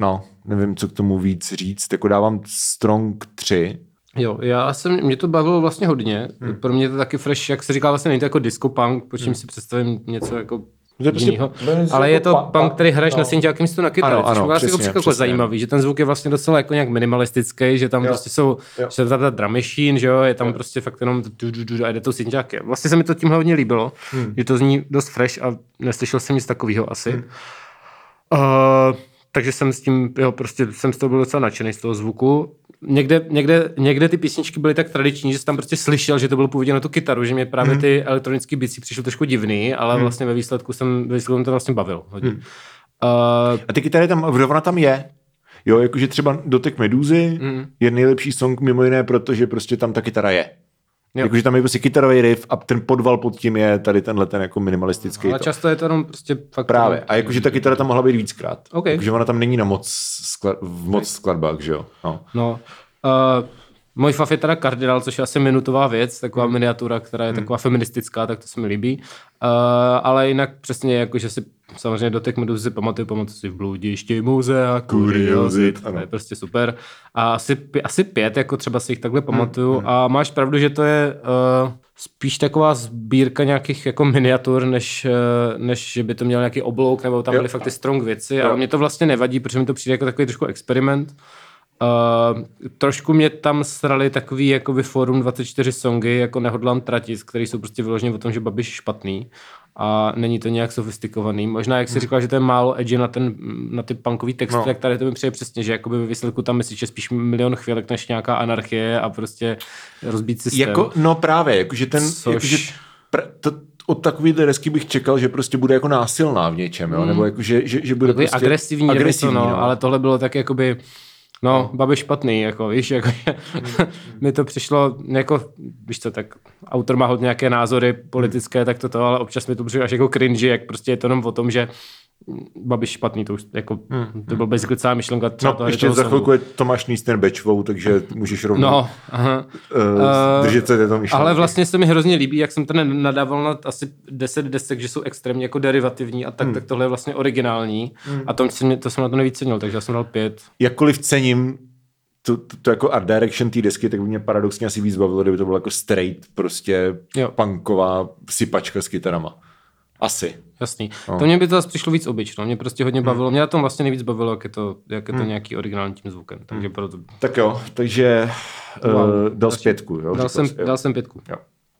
No, nevím, co k tomu víc říct, jako dávám Strong 3, Jo, já jsem, mě to bavilo vlastně hodně. Hmm. Pro mě to taky fresh, jak se říká, vlastně není to jako disco punk, po čím hmm. si představím něco jako to je prostě, ale je to punk, který hraješ no. na synťáky místo na kytaru, ano, ano, což přesně, jako zajímavý, že ten zvuk je vlastně docela jako nějak minimalistický, že tam jo. prostě jsou, jo. že ta, ta drum machine, že jo, je tam jo. prostě fakt jenom du, du, du, a jde to synťáky. Vlastně se mi to tímhle hodně líbilo, hmm. že to zní dost fresh a neslyšel jsem nic takového asi. Hmm. Uh, takže jsem s tím, jo, prostě jsem z toho byl docela nadšený z toho zvuku někde, někde, někde ty písničky byly tak tradiční, že jsi tam prostě slyšel, že to bylo původně na tu kytaru, že mě právě hmm. ty elektronické bicí přišly trošku divný, ale hmm. vlastně ve výsledku jsem, ve výsledku to vlastně bavil. Hodně. Hmm. Uh, a ty kytary tam, ona tam je, Jo, jakože třeba Dotek Meduzy mm. je nejlepší song mimo jiné, protože prostě tam ta kytara je. Jakože tam je prostě kytarový riff a ten podval pod tím je tady tenhle ten jako minimalistický. Ale to. často je to jenom prostě fakt... Právě. A jakože ta kytara tam mohla být víckrát. Okay. Jakože ona tam není na moc, skla- v moc skladbách, že jo. No. no. Uh, můj fav je teda kardinál, což je asi minutová věc, taková hmm. miniatura, která je hmm. taková feministická, tak to se mi líbí. Uh, ale jinak přesně jako, že si samozřejmě dotek meduzy si pamatuju, pamatuju si v bludišti muzea, kuriozit, to je prostě super. A asi, asi pět, jako třeba si jich takhle hmm, pamatuju. Hmm. A máš pravdu, že to je uh, spíš taková sbírka nějakých jako miniatur, než, uh, než že by to měl nějaký oblouk, nebo tam byly fakt ty strong věci. Jo. Ale mě to vlastně nevadí, protože mi to přijde jako takový trošku experiment. Uh, trošku mě tam srali takový jakoby Forum 24 songy, jako Nehodlám tratit, které jsou prostě vyloženě o tom, že Babiš je špatný a není to nějak sofistikovaný. Možná, jak jsi hmm. říkal, že to je málo edgy na, ten, na ty punkový texty, no. tak tady to mi přijde přesně, že jakoby ve výsledku tam myslíš, že spíš milion chvílek než nějaká anarchie a prostě rozbít systém. Jako, no právě, jakože ten, Což... jakože pr- to, od takové desky bych čekal, že prostě bude jako násilná v něčem, jo? Hmm. nebo jako, že, že, že bude Takový prostě agresivní, agresivní to, no, no. ale tohle bylo tak jakoby No, Babiš špatný, jako víš, jako, mi to přišlo, jako, víš co, tak autor má hodně nějaké názory politické, tak to to, ale občas mi to přišlo až jako cringy, jak prostě je to jenom o tom, že Babiš špatný, to už jako, hmm. to byl basically celá myšlenka. No, toho ještě za chvilku je Tomáš Nísten Bečvou, takže můžeš rovnou no, aha. Uh, držet se této myšlenky. Ale vlastně se mi hrozně líbí, jak jsem ten nadával na asi 10 desek, že jsou extrémně jako derivativní a tak, hmm. tak tohle je vlastně originální hmm. a to, jsem, to jsem na to nejvíc cenil, takže já jsem dal pět. Jakkoliv cením to, to, to jako art direction té desky, tak by mě paradoxně asi víc bavilo, kdyby to bylo jako straight, prostě jo. punková sypačka s kytarama. Asi. Jasný. No. To mě by to zase přišlo víc obyč, no. Mě prostě hodně hmm. bavilo. Mě na tom vlastně nejvíc bavilo, jak je to, jak je to hmm. nějaký originální tím zvukem. Takže hmm. proto... Tak jo, takže wow. uh, dal pětku, jo? Dal jsem, dal jsem pětku. Jo.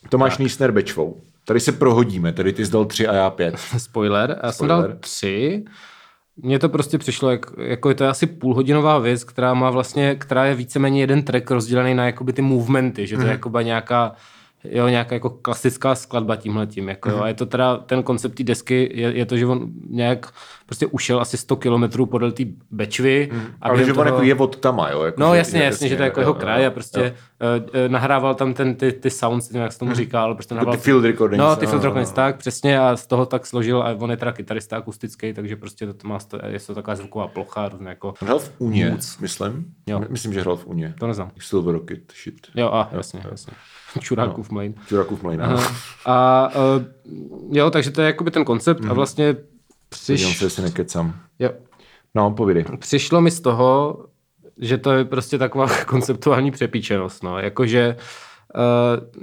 Tomáš Nísner Bečvou. Tady se prohodíme, tady ty jsi dal tři a já pět. Spoiler, já Spoiler. jsem dal tři. Mně to prostě přišlo, jak, jako je to asi půlhodinová věc, která má vlastně, která je víceméně jeden track rozdělený na jakoby ty movementy, že to mm. je mhm. jakoby nějaká jo, nějaká jako klasická skladba tímhle tím. Jako, mm-hmm. A je to teda, ten koncept té desky je, je, to, že on nějak prostě ušel asi 100 kilometrů podél té Bečvy. Mm. Ale že toho... on jako je od tama, jo? Jako, no jasně, jasně, že to je jako jo, jeho kraj jo, a prostě jo. Uh, nahrával tam ten, ty, ty sounds, nevím, jak se tomu mm. říkal. Prostě nahrával, ty field recordings. No, ty field recordings, tak, přesně a z toho tak složil a on je teda kytarista akustický, takže prostě to má, je to taková zvuková plocha, různé jako... Hrál v Uně, myslím. Jo. Myslím, že hrál v Uně. To neznám. Silver Rocket, shit. Jo, a jasně, jo. jasně. Čurákův no. mlejn. Čurákův mlejn, A, a uh, jo, takže to je jakoby ten koncept mm. a mhm. vlastně přiš... Podívám se, jestli nekecam. Jo. No, povídej. Přišlo mi z toho, že to je prostě taková konceptuální přepíčenost, no, jakože Uh,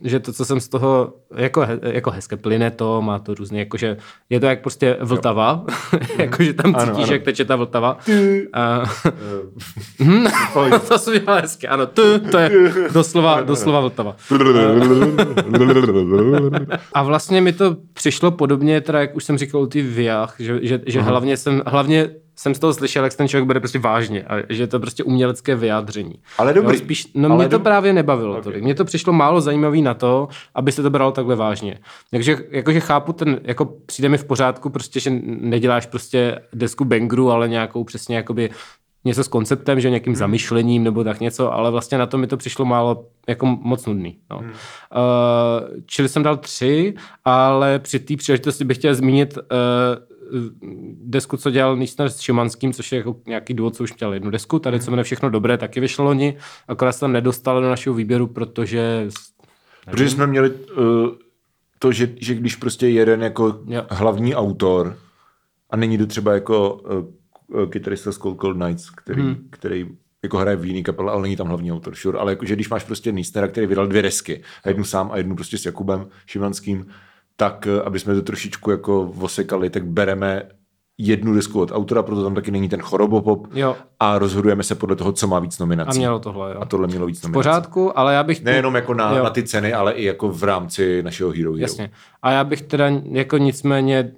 že to, co jsem z toho, jako, jako hezké plyne to, má to různě, jakože je to jak prostě Vltava, jakože tam cítíš, ano, ano. jak teče ta Vltava. Uh, to jsem dělal hezky, ano, tu, to je doslova, doslova Vltava. a vlastně mi to přišlo podobně, teda jak už jsem říkal ty Viach, že, že, že hlavně jsem, hlavně jsem z toho slyšel, jak ten člověk bude prostě vážně a že je to prostě umělecké vyjádření. Ale dobrý. Jo, spíš, no ale mě to dob... právě nebavilo okay. tolik. Mně to přišlo málo zajímavý na to, aby se to bralo takhle vážně. Takže jakože chápu ten, jako přijde mi v pořádku prostě, že neděláš prostě desku bangru, ale nějakou přesně jakoby něco s konceptem, že nějakým hmm. zamyšlením nebo tak něco, ale vlastně na to mi to přišlo málo jako moc nudný. No. Hmm. Uh, čili jsem dal tři, ale při té příležitosti bych chtěl zmínit uh, desku, co dělal Nýsner s Šimanským, což je jako nějaký důvod, co už měl jednu desku, tady co jmenuje Všechno dobré, taky vyšlo loni, akorát se tam nedostal do našeho výběru, protože... Nevím. Protože jsme měli uh, to, že, že když prostě jeden jako jo. hlavní autor a není to třeba jako uh, kytarista z Cold Cold Nights, který, hmm. který jako hraje v jiný kapele, ale není tam hlavní autor, sure. Ale jakože když máš prostě Nýstera, který vydal dvě desky, jednu sám a jednu prostě s Jakubem Šimanským, tak eh, aby jsme to trošičku jako osekali, tak bereme jednu desku od autora, proto tam taky není ten chorobopop jo. a rozhodujeme se podle toho, co má víc nominací. A mělo tohle, jo. A tohle mělo víc nominací. V pořádku, ale já bych... Nejenom jako na, na ty ceny, ale i jako v rámci našeho Hero Hero. Jasně. A já bych teda jako nicméně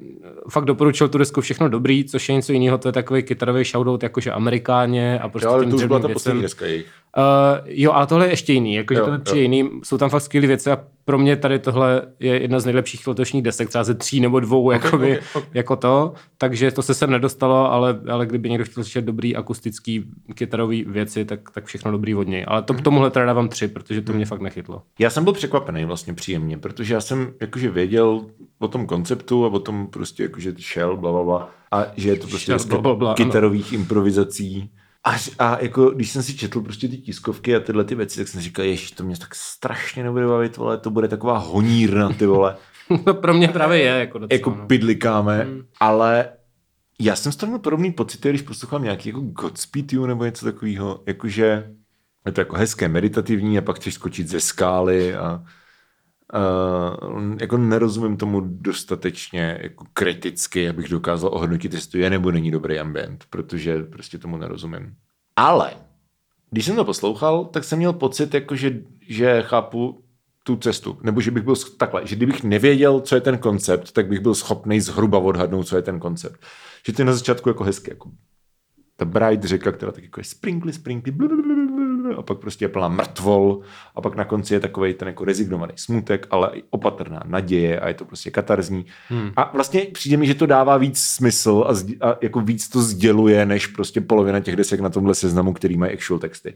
fakt doporučil tu desku všechno dobrý, což je něco jiného, to je takový kytarový shoutout jakože Amerikáně a prostě jo, ale to už byla ta poslední deska jejich. Uh, jo, ale tohle je ještě jiný, jakože to je jiný, jsou tam fakt skvělé věci a pro mě tady tohle je jedna z nejlepších letošních desek, třeba ze tří nebo dvou, okay, jakoby, okay, okay. jako to, takže to se sem nedostalo, ale, ale kdyby někdo chtěl slyšet dobrý akustický kytarový věci, tak, tak všechno dobrý od něj. Ale to, mhm. tomuhle teda dávám tři, protože to mě fakt nechytlo. Já jsem byl překvapený vlastně příjemně, protože já jsem jakože věděl o tom konceptu a o tom prostě jakože šel, bla, bla, bla a že je to prostě Šel, bla, bla, kytarových ano. improvizací Až, a jako, když jsem si četl prostě ty tiskovky a tyhle ty věci, tak jsem říkal, ježiš, to mě tak strašně nebude bavit, vole, to bude taková honírna, ty vole. no pro mě právě je, jako docela. Jako no. pidlikáme, hmm. ale já jsem z toho měl podobný pocit, když poslouchám nějaký jako Godspeed You nebo něco takového, jakože je to jako hezké, meditativní a pak chceš skočit ze skály a Uh, jako nerozumím tomu dostatečně jako kriticky, abych dokázal ohodnotit, jestli to je nebo není dobrý ambient, protože prostě tomu nerozumím. Ale když jsem to poslouchal, tak jsem měl pocit, jako že, že chápu tu cestu. Nebo že bych byl takhle, že kdybych nevěděl, co je ten koncept, tak bych byl schopný zhruba odhadnout, co je ten koncept. Že to je na začátku jako hezky, jako ta Bright řeka, která tak jako je sprinkly, sprinkly, blablabla, a pak prostě je plná mrtvol a pak na konci je takový ten jako rezignovaný smutek, ale i opatrná naděje a je to prostě katarzní. Hmm. A vlastně přijde mi, že to dává víc smysl a, zdi- a jako víc to sděluje, než prostě polovina těch desek na tomhle seznamu, který mají actual texty.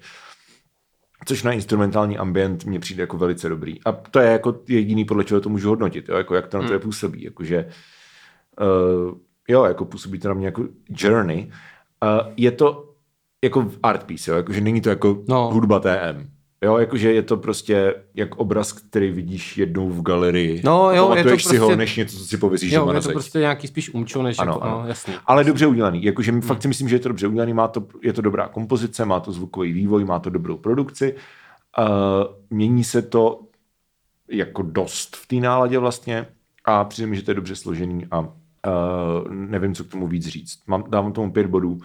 Což na instrumentální ambient mně přijde jako velice dobrý. A to je jako jediný, podle čeho to můžu hodnotit, jo? Jako jak to na to je působí. Jakože, uh, jo, jako působí to na mě jako journey. Uh, je to jako art piece, jo? Jakože není to jako No. no. hudba TM. Jo, jakože je to prostě jak obraz, který vidíš jednou v galerii. No, jo, a je to pamatuješ si ho, prostě- než něco, co si pověsíš Jo, doma na je to zeď. prostě nějaký spíš umčo, než Ano, jako, ano. no, jasný. Ale dobře udělaný. Jakože hmm. fakt si myslím, že je to dobře udělaný, má to, je to dobrá kompozice, má to zvukový vývoj, má to dobrou produkci. Uh, mění se to jako dost v té náladě vlastně a přijde mi, že to je dobře složený a uh, nevím, co k tomu víc říct. Mám, dávám tomu pět bodů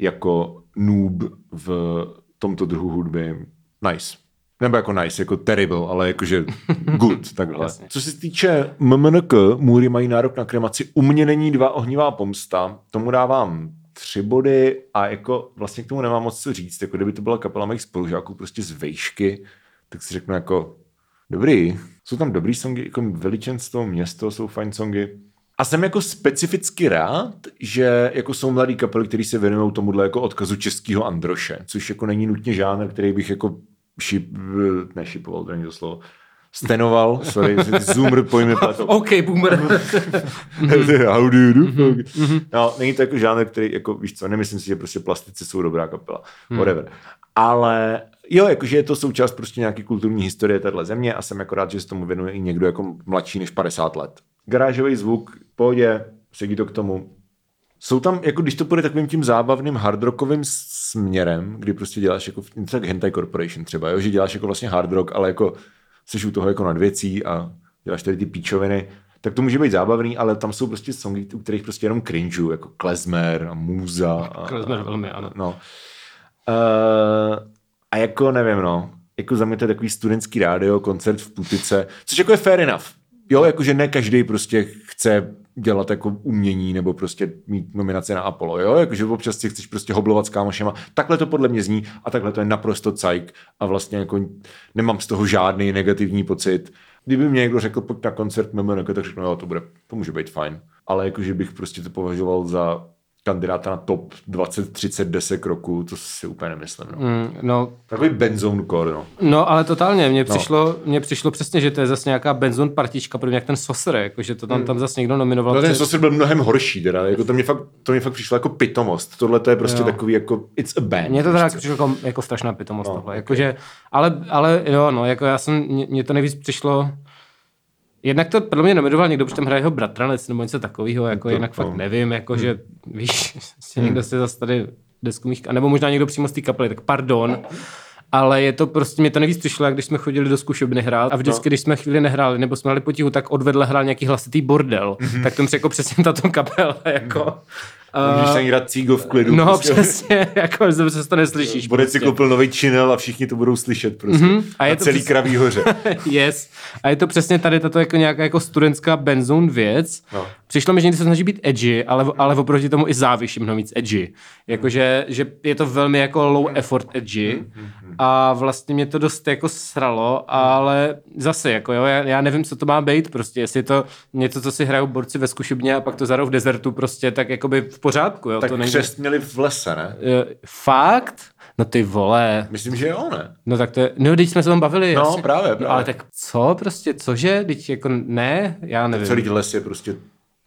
jako noob v tomto druhu hudby. Nice. Nebo jako nice, jako terrible, ale jakože good, takhle. Jasně. Co se týče MMNK, Můry mají nárok na kremaci. U mě není dva ohnivá pomsta. Tomu dávám tři body a jako vlastně k tomu nemám moc co říct. Jako kdyby to byla kapela mých spolužáků prostě z vejšky, tak si řeknu jako dobrý. Jsou tam dobrý songy, jako veličenstvo, město jsou fajn songy. A jsem jako specificky rád, že jako jsou mladí kapely, kteří se věnují tomuhle jako odkazu českého Androše, což jako není nutně žánr, který bych jako šip, nešipoval, to není to slovo, stenoval, sorry, zoomer pojmy pletou. OK, boomer. How do you do? No, není to jako žánr, který, jako, víš co, nemyslím si, že prostě plastici jsou dobrá kapela. Whatever. Ale jo, jakože je to součást prostě nějaký kulturní historie téhle země a jsem jako rád, že se tomu věnuje i někdo jako mladší než 50 let. Garážový zvuk, pohodě, sedí to k tomu. Jsou tam, jako když to půjde takovým tím zábavným hardrockovým směrem, kdy prostě děláš jako, něco tak Hentai Corporation třeba, jo? že děláš jako vlastně hard rock, ale jako jsi u toho jako nad věcí a děláš tady ty píčoviny, tak to může být zábavný, ale tam jsou prostě songy, u kterých prostě jenom cringe, jako Klezmer a Můza. A, Klezmer velmi, ano. No. Uh, a jako nevím, no, jako za mě to je takový studentský rádio, koncert v Putice, což jako je fair enough. Jo, jakože ne každý prostě chce dělat jako umění nebo prostě mít nominace na Apollo, jo, jakože občas si chceš prostě hoblovat s kámošema. Takhle to podle mě zní a takhle to je naprosto cajk a vlastně jako nemám z toho žádný negativní pocit. Kdyby mě někdo řekl, pojď na koncert MMNK, tak řeknu, jo, to, bude, to může být fajn. Ale jakože bych prostě to považoval za kandidáta na top 20-30 desek roku, to si úplně nemyslím. No. Mm, no, Takový benzone core, no. No, ale totálně, mně přišlo, mně přišlo přesně, že to je zase nějaká benzon partička, podobně jak ten Sosr, jako, že to tam, tam zase někdo nominoval. No ten Saucer byl mnohem horší, teda. Jako to, mě fakt, to mě fakt přišlo jako pitomost. Tohle to je prostě Jo. takový jako, it's a band. Mně to teda co? přišlo jako, jako strašná pitomost No, no, tohle. ok. Jakože, ale, ale jo, no, jako já jsem, mně to nejvíc přišlo, Jednak to podle mě nominoval někdo, protože tam hraje jeho bratranec nebo něco takového, jako To- jinak no. fakt nevím, jako že víš, prostě někdo se zase tady desku mých, nebo možná někdo přímo z té kapely, tak pardon, ale je to prostě, mě to nejvíc přišlo, jak když jsme chodili do zkušebny hrát a vždycky, když jsme chvíli nehráli, nebo jsme hráli potichu, tak odvedle hrál nějaký hlasitý bordel, tak to jako přesně tato kapela, jako. Můžeš se hrát cígo v klidu. No prostě. přesně, jako že se to neslyšíš. Bude si koupil nový činel a všichni to budou slyšet prostě. Mm-hmm. A A je je to celý přes- kraví hoře. yes. A je to přesně tady tato jako nějaká jako studentská benzone věc. No. Přišlo mi, že někdy se snaží být edgy, ale, ale oproti tomu i závyšší mnohem víc edgy. Jakože že je to velmi jako low effort edgy a vlastně mě to dost jako sralo, ale zase jako jo, já, já nevím, co to má být prostě, jestli je to něco, co si hrajou borci ve zkušebně a pak to zarou v dezertu prostě, tak jakoby v pořádku, jo. tak to není... křest měli v lese, ne? Eh, Fakt? No ty vole. Myslím, že jo, ne? No tak to je, no když jsme se tam bavili. No, jasně. právě, No, právě. ale tak co prostě, cože, teď jako ne, já nevím. Celý les je prostě,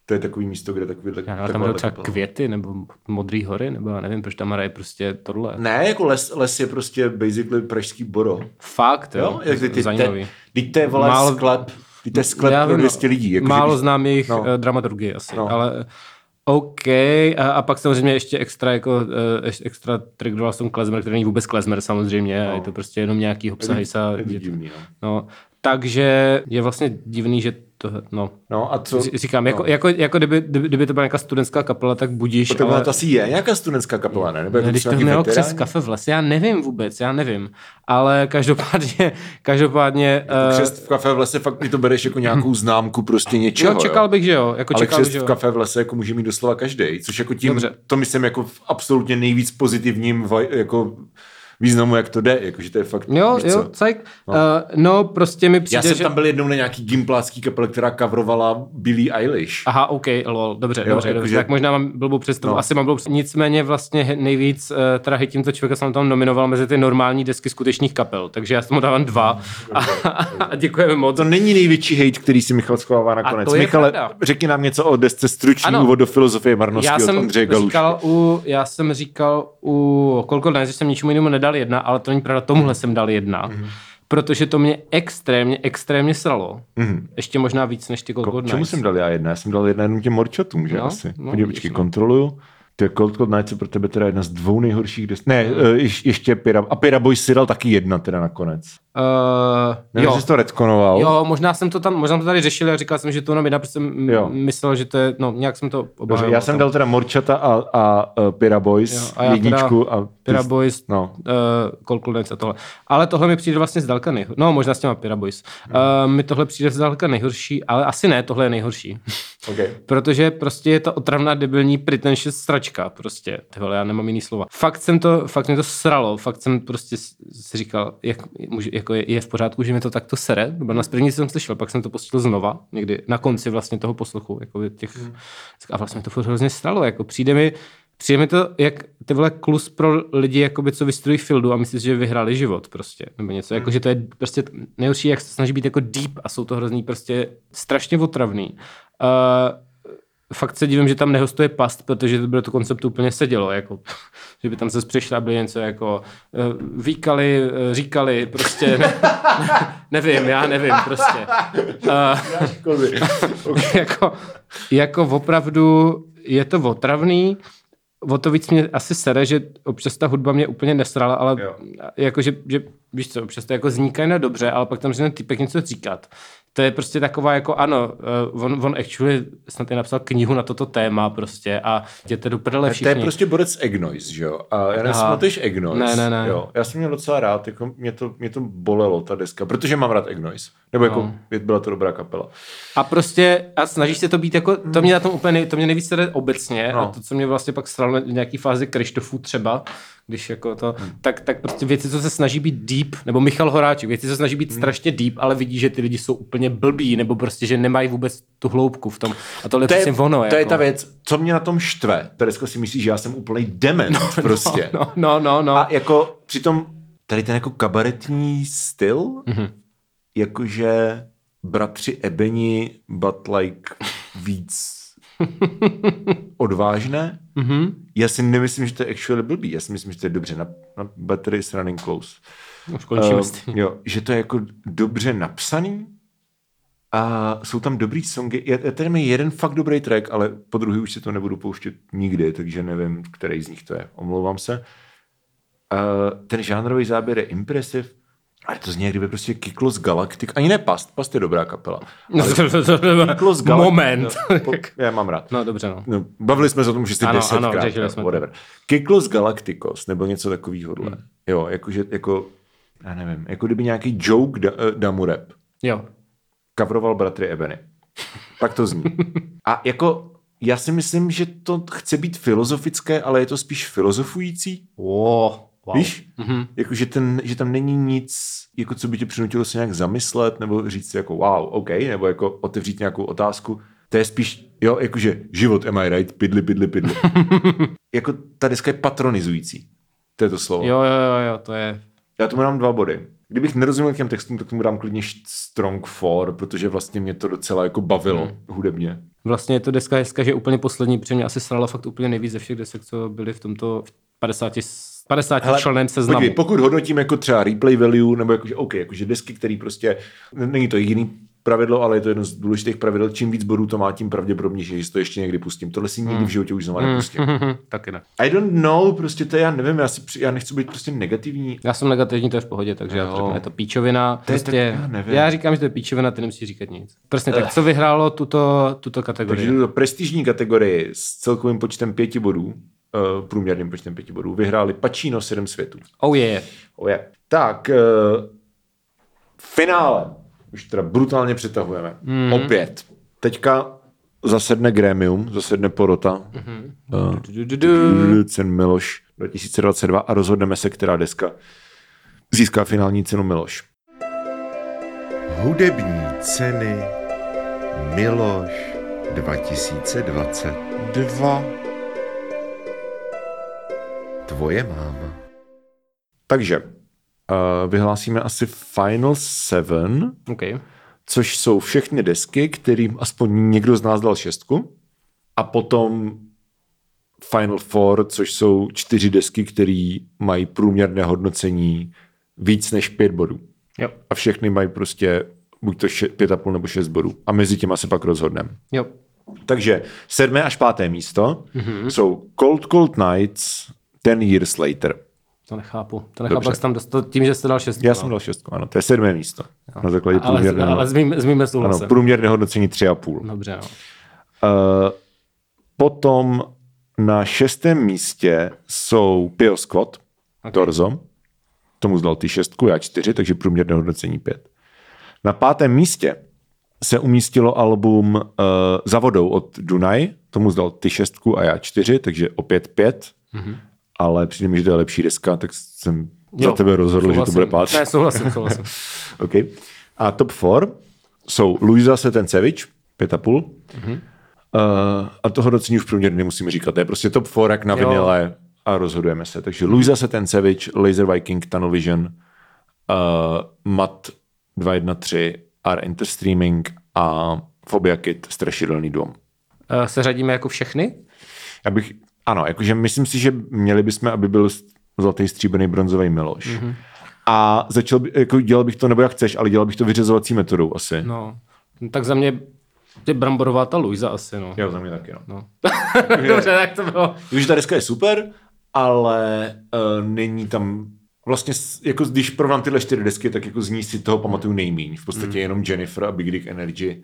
to je takový místo, kde takový já tam třeba kapela. květy, nebo modrý hory, nebo já nevím, proč tam hraje prostě tohle. Ne, jako les, les je prostě basically pražský boro. Fakt, jo, Jo, jak ty, ty, zajímavý. ty, to je vole Málo- sklep, ty to je sklep Já pro vím, 200 lidí. Jako, málo že, znám jejich no. no. dramaturgii asi, No. no. ale OK, a, a pak samozřejmě ještě extra jako uh, extra triggeroval jsem klezmer, který není vůbec klezmer samozřejmě, no. a je to prostě jenom nějaký obsahej sa. je to divný, no. No, Takže je vlastně divný, že to, no. No a co? Říkám, jako, no. jako, jako kdyby, kdyby, to byla nějaká studentská kapela, tak budíš. To ale... to asi je nějaká studentská kapela, ne? Nebo jako když to mělo přes kafe v lese, já nevím vůbec, já nevím. Ale každopádně, každopádně... Jako uh... křest v kafe v lese, fakt mi to bereš jako nějakou známku prostě něčeho. Jo, čekal bych, že jo. Jako ale čekal, křest jo. v kafe v lese jako může mít doslova každý, což jako tím, Dobře. to myslím jako v absolutně nejvíc pozitivním jako významu, jak to jde, jakože to je fakt, Jo, jo, cajk. No. Uh, no, prostě mi přijde, Já jsem že... tam byl jednou na nějaký gimplácký kapel, která kavrovala Billie Eilish. Aha, OK, lol, dobře, jo, dobře, jako dobře. Že... tak možná mám blbou představu, no. asi mám blbou představu. Nicméně vlastně nejvíc uh, teda hitím to člověka jsem tam nominoval mezi ty normální desky skutečných kapel, takže já jsem mu dávám dva a, a děkujeme moc. To není největší hate, který si Michal schovává nakonec. Michale, pravda. řekni nám něco o desce stručný úvod do filozofie marnosti já jsem od Ondřeje říkal u, Já jsem říkal u Kolko dnes, že jsem ničemu jinému nedal jedna, ale to není pravda, tomuhle jsem dal jedna. Mm-hmm. Protože to mě extrémně, extrémně sralo. Mm-hmm. Ještě možná víc než ty Cold Čemu jsem dal já jedna? Já jsem dal jedna jenom těm morčatům, že no, asi. No, Podívej, počkej, no. kontroluju. To je Cold Cold Nights je pro tebe teda jedna z dvou nejhorších desek. Ne, mm. uh, ještě Pira, a Pira Boy si dal taky jedna teda nakonec. Uh, Nevím, jo. jsi to retkonoval. Jo, možná jsem to tam, možná to tady řešil a říkal jsem, že to jenom jedna, protože jsem jo. myslel, že to je, no nějak jsem to obhájil. Já jsem dal teda Morčata a, a uh, Pira Boys, jo, a jedničku. A Pira Boys, no. uh, Cold Cold Nights a tohle. Ale tohle mi přijde vlastně zdaleka nejhorší. No, možná s těma Pira Boys. Uh, mi tohle přijde zdaleka nejhorší, ale asi ne, tohle je nejhorší. Okay. Protože prostě je to otravná debilní pretentious stračka prostě. Tyhle, já nemám jiný slova. Fakt jsem to, fakt mě to sralo, fakt jsem prostě si říkal, jak, jako je, je, v pořádku, že mi to takto sere. Nebo na první jsem slyšel, pak jsem to pustil znova, někdy na konci vlastně toho posluchu, jako těch, hmm. a vlastně to furt hrozně sralo, jako přijde mi, Přijde mi to, jak ty vole klus pro lidi, jakoby, co vystudují fieldu a myslí, že vyhráli život prostě, nebo něco, jako, že to je prostě nejhorší, jak se snaží být jako deep a jsou to hrozný prostě strašně otravný. Uh, fakt se divím, že tam nehostuje past, protože to bylo to konceptu úplně sedělo, jako, že by tam se přišla byli něco jako uh, výkali, uh, říkali, prostě ne, ne, nevím, já nevím, prostě. Uh, jako, jako opravdu je to otravný, o to víc mě asi sere, že občas ta hudba mě úplně nesrala, ale jakože, že, víš co, občas to jako zníká na dobře, ale pak tam ten typek něco říkat to je prostě taková jako ano, uh, on, on actually snad je napsal knihu na toto téma prostě a jděte do prdele všichni. To je prostě borec Egnoise, že jo? A já nevím, pamatuješ Egnoise? Ne, ne, ne. Jo. Já jsem měl docela rád, jako mě to, mě to bolelo, ta deska, protože mám rád Egnoise. Nebo jako no. byla to dobrá kapela. A prostě, a snažíš se to být jako, to mě na tom úplně, to mě nejvíc obecně no. a to, co mě vlastně pak stralo v nějaký fázi Krištofu třeba, když jako to, hmm. tak, tak prostě věci, co se snaží být deep, nebo Michal Horáček, věci, co se snaží být hmm. strašně deep, ale vidí, že ty lidi jsou úplně blbí, nebo prostě, že nemají vůbec tu hloubku v tom. A tohle to je prostě ono. To jako. je ta věc, co mě na tom štve. Tady si myslíš, že já jsem úplný dement no, no prostě. No, no, no, no. A jako přitom tady ten jako kabaretní styl, mm-hmm. jakože bratři Ebeni, but like víc odvážné. Mm-hmm. Já si nemyslím, že to je actually blbý. Já si myslím, že to je dobře na, na Battery is Running Close. Už končíme uh, jo, že to je jako dobře napsaný a jsou tam dobrý songy. Já, já tady mám jeden fakt dobrý track, ale po druhý už si to nebudu pouštět nikdy, takže nevím, který z nich to je. Omlouvám se. Uh, ten žánrový záběr je impresiv ale to zní, kdyby prostě Kiklos Galactic, ani ne Past, Past je dobrá kapela. Kiklos Galactic, Moment. No, po, já mám rád. No dobře, no. no bavili jsme se o tom, že jsi desetkrát, no, jsme whatever. To. Kiklos Galacticos, nebo něco takového. Hmm. Jo, jakože, jako, já nevím, jako kdyby nějaký joke da, uh, Damu Rap. Jo. Kavroval bratry Ebony. tak to zní. A jako, já si myslím, že to chce být filozofické, ale je to spíš filozofující. Oh. Wow. Víš? Mm-hmm. Jako, že, ten, že tam není nic, jako co by tě přinutilo se nějak zamyslet, nebo říct si jako wow, OK, nebo jako otevřít nějakou otázku. To je spíš, jo, jakože život, am I right? Pidli, pidli, pidli. jako ta deska je patronizující. To je to slovo. Jo, jo, jo, jo, to je... Já tomu dám dva body. Kdybych nerozuměl těm textům, tak tomu dám klidně strong four, protože vlastně mě to docela jako bavilo hmm. hudebně. Vlastně je to deska hezká, že úplně poslední, protože mě asi srala fakt úplně nejvíc ze všech desek, co byly v tomto 50 50 Hele, členem seznamu. Podívej, pokud hodnotím jako třeba replay value, nebo jakože, OK, jakože desky, který prostě, není to jediný pravidlo, ale je to jedno z důležitých pravidel. Čím víc bodů to má, tím pravděpodobnější, že si to ještě někdy pustím. Tohle si nikdy v životě už znovu nepustím. Taky ne. I don't know, prostě to je, já nevím, já, si, já nechci být prostě negativní. Já jsem negativní, to je v pohodě, takže já to Jo. řeknu, je to píčovina. To je prostě, tak- já nevím. já říkám, že to je píčovina, ty nemusíš říkat nic. Přesně tak, co vyhrálo tuto, tuto Takže kategorii? jdu do prestižní kategorii s celkovým počtem pěti bodů, uh, průměrným počtem pěti bodů, vyhráli Pacino 7 světů. Oh yeah. Oh yeah. Tak, uh, finále. Už teda brutálně přetahujeme. Mm. Opět. Teďka zasedne Grémium, zasedne porota. Mm. Uh, du, du. cen Miloš 2022 a rozhodneme se, která deska získá finální cenu Miloš. Hudební ceny Miloš 2022. Tvoje máma. Takže uh, vyhlásíme asi Final Seven, Okay. což jsou všechny desky, kterým aspoň někdo z nás dal šestku. A potom Final Four, což jsou čtyři desky, které mají průměrné hodnocení víc než pět bodů. Jo. A všechny mají prostě buď to še- pět a půl nebo šest bodů. A mezi těma se pak rozhodneme. Jo. Takže sedmé až páté místo mm-hmm. jsou Cold Cold Nights, Ten Years Later. To nechápu. To nechápu, Dobře. jak jsi tam dostal tím, že jsi dal šest. Já jsem dal šestku, ano, to je sedmé místo. Na základě ale, průměrného, ale s mým, s mým ano, průměrné hodnocení tři a půl. Dobře, no. Uh, potom na šestém místě jsou Pio Squad, okay. Torzo. Tomu zdal ty šestku, já čtyři, takže průměrné hodnocení pět. Na pátém místě se umístilo album uh, Za vodou od Dunaj, tomu zdal ty šestku a já čtyři, takže opět pět. Mm-hmm. Ale přijde mi, že to je lepší deska, tak jsem jo, za tebe rozhodl, že to souhlasím. bude pátý. Ne, souhlasím, souhlasím. Okay. A top 4 jsou Luisa Setencevič, pět a půl. Mm-hmm. Uh, a toho docení už průměrně nemusíme říkat. To je prostě top 4 jak na vinile a rozhodujeme se. Takže Luisa Setencevič, Laser Viking, Tunnel Vision, uh, Mat 213, R Interstreaming a Phobia Kid, Strašidelný dům. Eh, Se řadíme jako všechny? Já bych, ano, jakože myslím si, že měli bychom, aby byl zlatý, stříbrný, bronzový Miloš. Mm-hmm. A začal by, jako dělal bych to, nebo jak chceš, ale dělal bych to vyřazovací metodou asi. No. No, Tak za mě je bramborová ta Luisa asi, no. Jo, za mě taky, no. no. Dobře, tak to bylo. Už ta deska je super, ale uh, není tam vlastně, jako když porovnám tyhle čtyři desky, tak jako z ní si toho pamatuju nejmíň. V podstatě jenom Jennifer a Big Dick Energy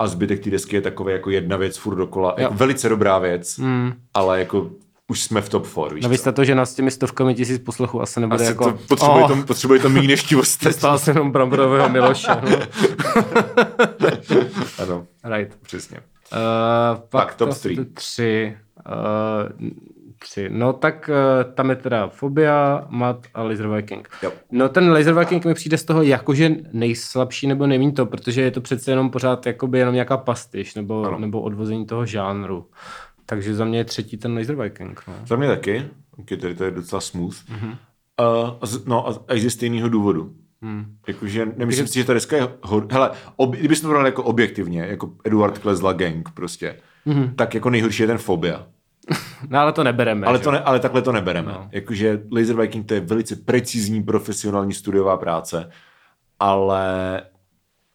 a zbytek té desky je takové jako jedna věc furt dokola. Jako velice dobrá věc, mm. ale jako už jsme v top 4, víš No co? víš to, že nás s těmi stovkami tisíc poslechů asi nebude Asi jako... to potřebuje, Oh, to, potřebuje to méně než ti ostatní. Stál jsem jenom bramborového Miloše. No. Ano, Right. přesně. Uh, pak Tak, top to three. jsou Tři. Uh, tři. No tak uh, tam je teda Fobia, Mat a Laser Viking. Jo. No ten Laser Viking mi přijde z toho jakože nejslabší nebo nejmín to, protože je to přece jenom pořád jakoby jenom nějaká pastiš nebo, Ano. nebo odvození toho žánru. Takže za mě je třetí ten Laser Viking. No. Za mě taky. Okay, tady to je docela smooth. Mm-hmm. Uh, a z- no a i ze stejného důvodu. Hmm. Jakože nemyslím si, že ta deska je hod... Hele, ob... kdybys to bral jako objektivně, jako Eduard Klezla gang prostě, mm-hmm. tak jako nejhorší je ten Fobia. no ale to nebereme. Ale, že to ne, ale takhle to nebereme. No. Jakože Laser Viking to je velice precizní profesionální studiová práce, ale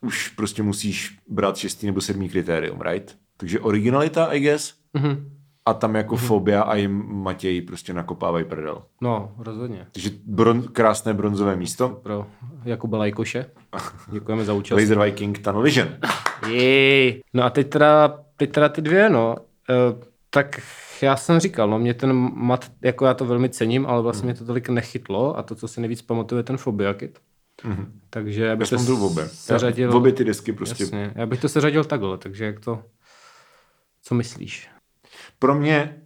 už prostě musíš brát šestý nebo sedmý kritérium, right? Takže originalita, I guess, mm-hmm. a tam jako mm-hmm. Fobia a jim Matěj prostě nakopávají prdel. No, rozhodně. Takže bron, krásné bronzové místo. Pro Jakuba Lajkoše. Děkujeme za účast. Laser Viking Tunnel Vision. Jej. No a teď teda, teď teda ty dvě, no. E, tak já jsem říkal, no mě ten mat, jako já to velmi cením, ale vlastně mě to tolik nechytlo a to, co si nejvíc pamatuje, je ten Phobia Kit. Mm-hmm. Takže já Já bych jsem to byl obě. seřadil, Já, obě ty desky prostě. jasně, já bych to seřadil takhle, takže jak to, co myslíš? Pro mě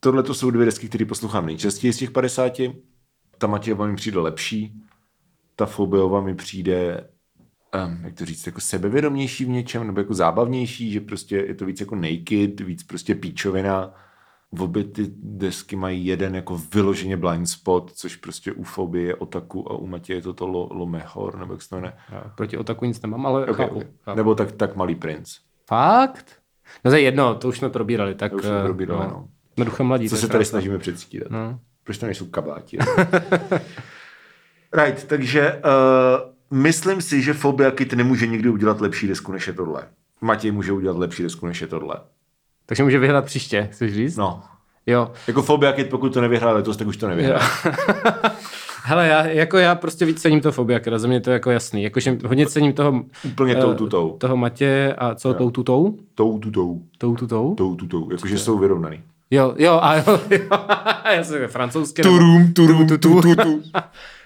tohle to jsou dvě desky, které poslouchám nejčastěji z těch 50. Ta Matějova mi přijde lepší, ta Fobiova mi přijde, um, jak to říct, jako sebevědomější v něčem, nebo jako zábavnější, že prostě je to víc jako naked, víc prostě píčovina. V obě ty desky mají jeden jako vyloženě blind spot, což prostě u Fobie je Otaku a u Matěje je to to Lo, Lo Mejor, nebo jak se to jmenuje. Proti Otaku nic nemám, ale Okay, chápu, okay. chápu. Nebo tak, tak Malý princ. Fakt? No to je jedno, to už jsme probírali, tak... To už jsme eh, probírali, no. Jsme duchem mladí. Co se tady snažíme předstírat. No. Proč to nejsou kabáti? right, takže uh, myslím si, že Phobia Kid nemůže nikdy udělat lepší desku, než je tohle. Matěj může udělat lepší desku, než je tohle. Takže může vyhrát příště, chceš říct? No. Jo. Jako Phobia Kid, pokud to nevyhrál letos, tak už to nevyhrál. Hele, já, jako já prostě víc cením to fobia, za mě to je jako jasný. Jakože hodně cením toho... Úplně tou tutou. Toho Matě a co tou tutou? Tou tutou. Tou tutou? Tou tutou. Jakože jsou vyrovnaný. Jo, jo, a jo, jo. já jsem francouzsky. Turum, turum, tu, tu, tu, tu.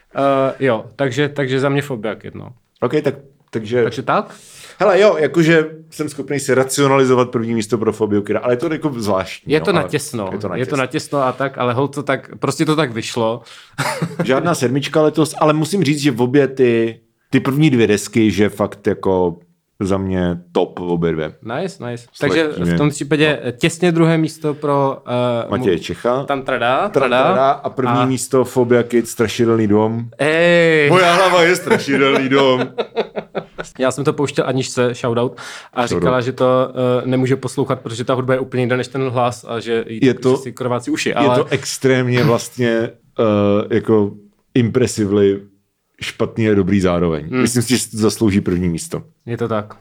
jo, takže, takže za mě fobia no. OK, tak, takže... Takže tak? Hele, jo, jakože jsem schopný si racionalizovat první místo pro Fobio Kira, ale je to jako zvláštní. Je to, no, natěsno, je to natěsno. Je to natěsno a tak, ale hol to tak, prostě to tak vyšlo. Žádná sedmička letos, ale musím říct, že v obě ty, ty první dvě desky, že fakt jako za mě top obě dvě. Nice, nice. Takže v tom případě no. těsně druhé místo pro uh, Matěje Čecha. Tam trada, trada. trada a první a... místo Fobia Kids, Strašidelný dom. Ej. Moja hlava je Strašidelný dom. Já jsem to pouštěl Aničce, shoutout, a říkala, shoutout. že to uh, nemůže poslouchat, protože ta hudba je úplně jiná než ten hlas a že jí je to, si krovácí uši. Ale... Je to extrémně vlastně uh, jako impresively špatný a dobrý zároveň. Hmm. Myslím si, že to zaslouží první místo. Je to tak.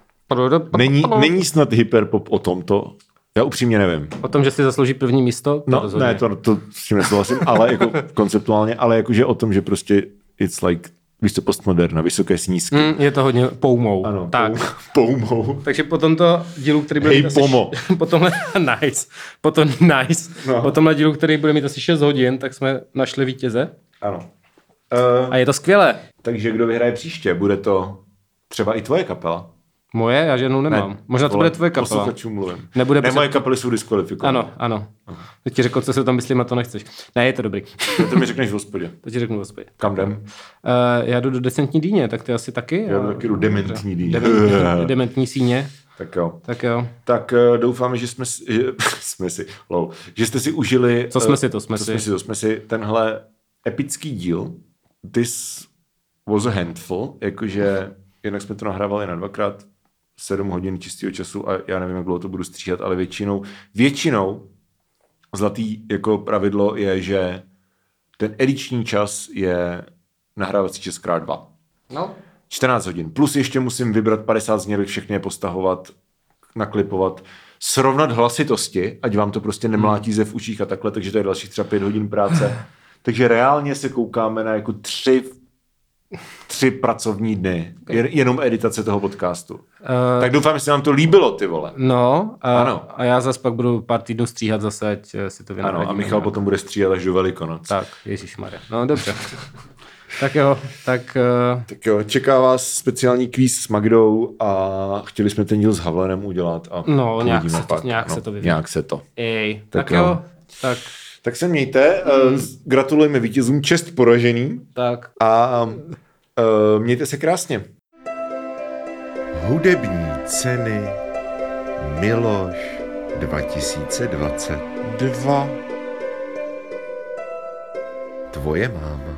Není, není snad hyperpop o tomto? Já upřímně nevím. O tom, že si zaslouží první místo? To no, rozhodně. ne, to, to s tím nesouhlasím, ale jako konceptuálně, ale jakože o tom, že prostě it's like víš co, postmoderna, vysoké snízky. Mm, je to hodně poumou. Ano, tak. poumou. Takže po tomto dílu, který bude hey, mít pomo. asi... po tomhle, nice. Po tom, nice. No. Po tomhle dílu, který bude mít asi 6 hodin, tak jsme našli vítěze. Ano. Uh, a je to skvělé. Takže kdo vyhraje příště? Bude to třeba i tvoje kapela? Moje? Já žádnou nemám. Ne, Možná to bude tvoje kapela. mluvím. Nebude ne, moje kapely jsou diskvalifikované. Ano, ano. Teď ti řekl, co se tam myslím a to nechceš. Ne, je to dobrý. to mi řekneš v hospodě. To ti řeknu v hospodě. Kam jdem? Uh, já jdu do decentní dýně, tak ty asi taky. Já jdu taky do dementní dýně. Dementní, dementní síně. Tak jo. Tak jo. Tak uh, doufáme, že jsme, si, jsme si, lol, že jste si užili... Co jsme si, to jsme co si. Jsme si, to jsme si tenhle epický díl. This was a handful, jakože jednak jsme to nahrávali na dvakrát, 7 hodin čistého času a já nevím, jak dlouho to budu stříhat, ale většinou, většinou zlatý jako pravidlo je, že ten ediční čas je nahrávací čas krát dva. No. 14 hodin. Plus ještě musím vybrat 50 znělek, všechny je postahovat, naklipovat, srovnat hlasitosti, ať vám to prostě nemlátí ze v uších a takhle, takže to je dalších třeba 5 hodin práce. takže reálně se koukáme na jako tři tři pracovní dny. Okay. Jenom editace toho podcastu. Uh, tak doufám, že se vám to líbilo, ty vole. No, a, ano. a já zase pak budu pár týdnů stříhat zase, ať eh, si to vynahradíme. Ano, a Michal potom bude stříhat až do Velikonoc. Tak, Ježíš No, dobře. tak jo, tak... Uh... Tak jo, čeká vás speciální kvíz s Magdou a chtěli jsme ten díl s Havlenem udělat a No, nějak se, to, nějak no, se to vyvíjí. Nějak se to. Ej, tak, tak jo. jo. Tak tak se mějte, mm. gratulujeme vítězům, čest poražený. Tak. A uh, mějte se krásně. Hudební ceny Miloš 2022. Tvoje máma.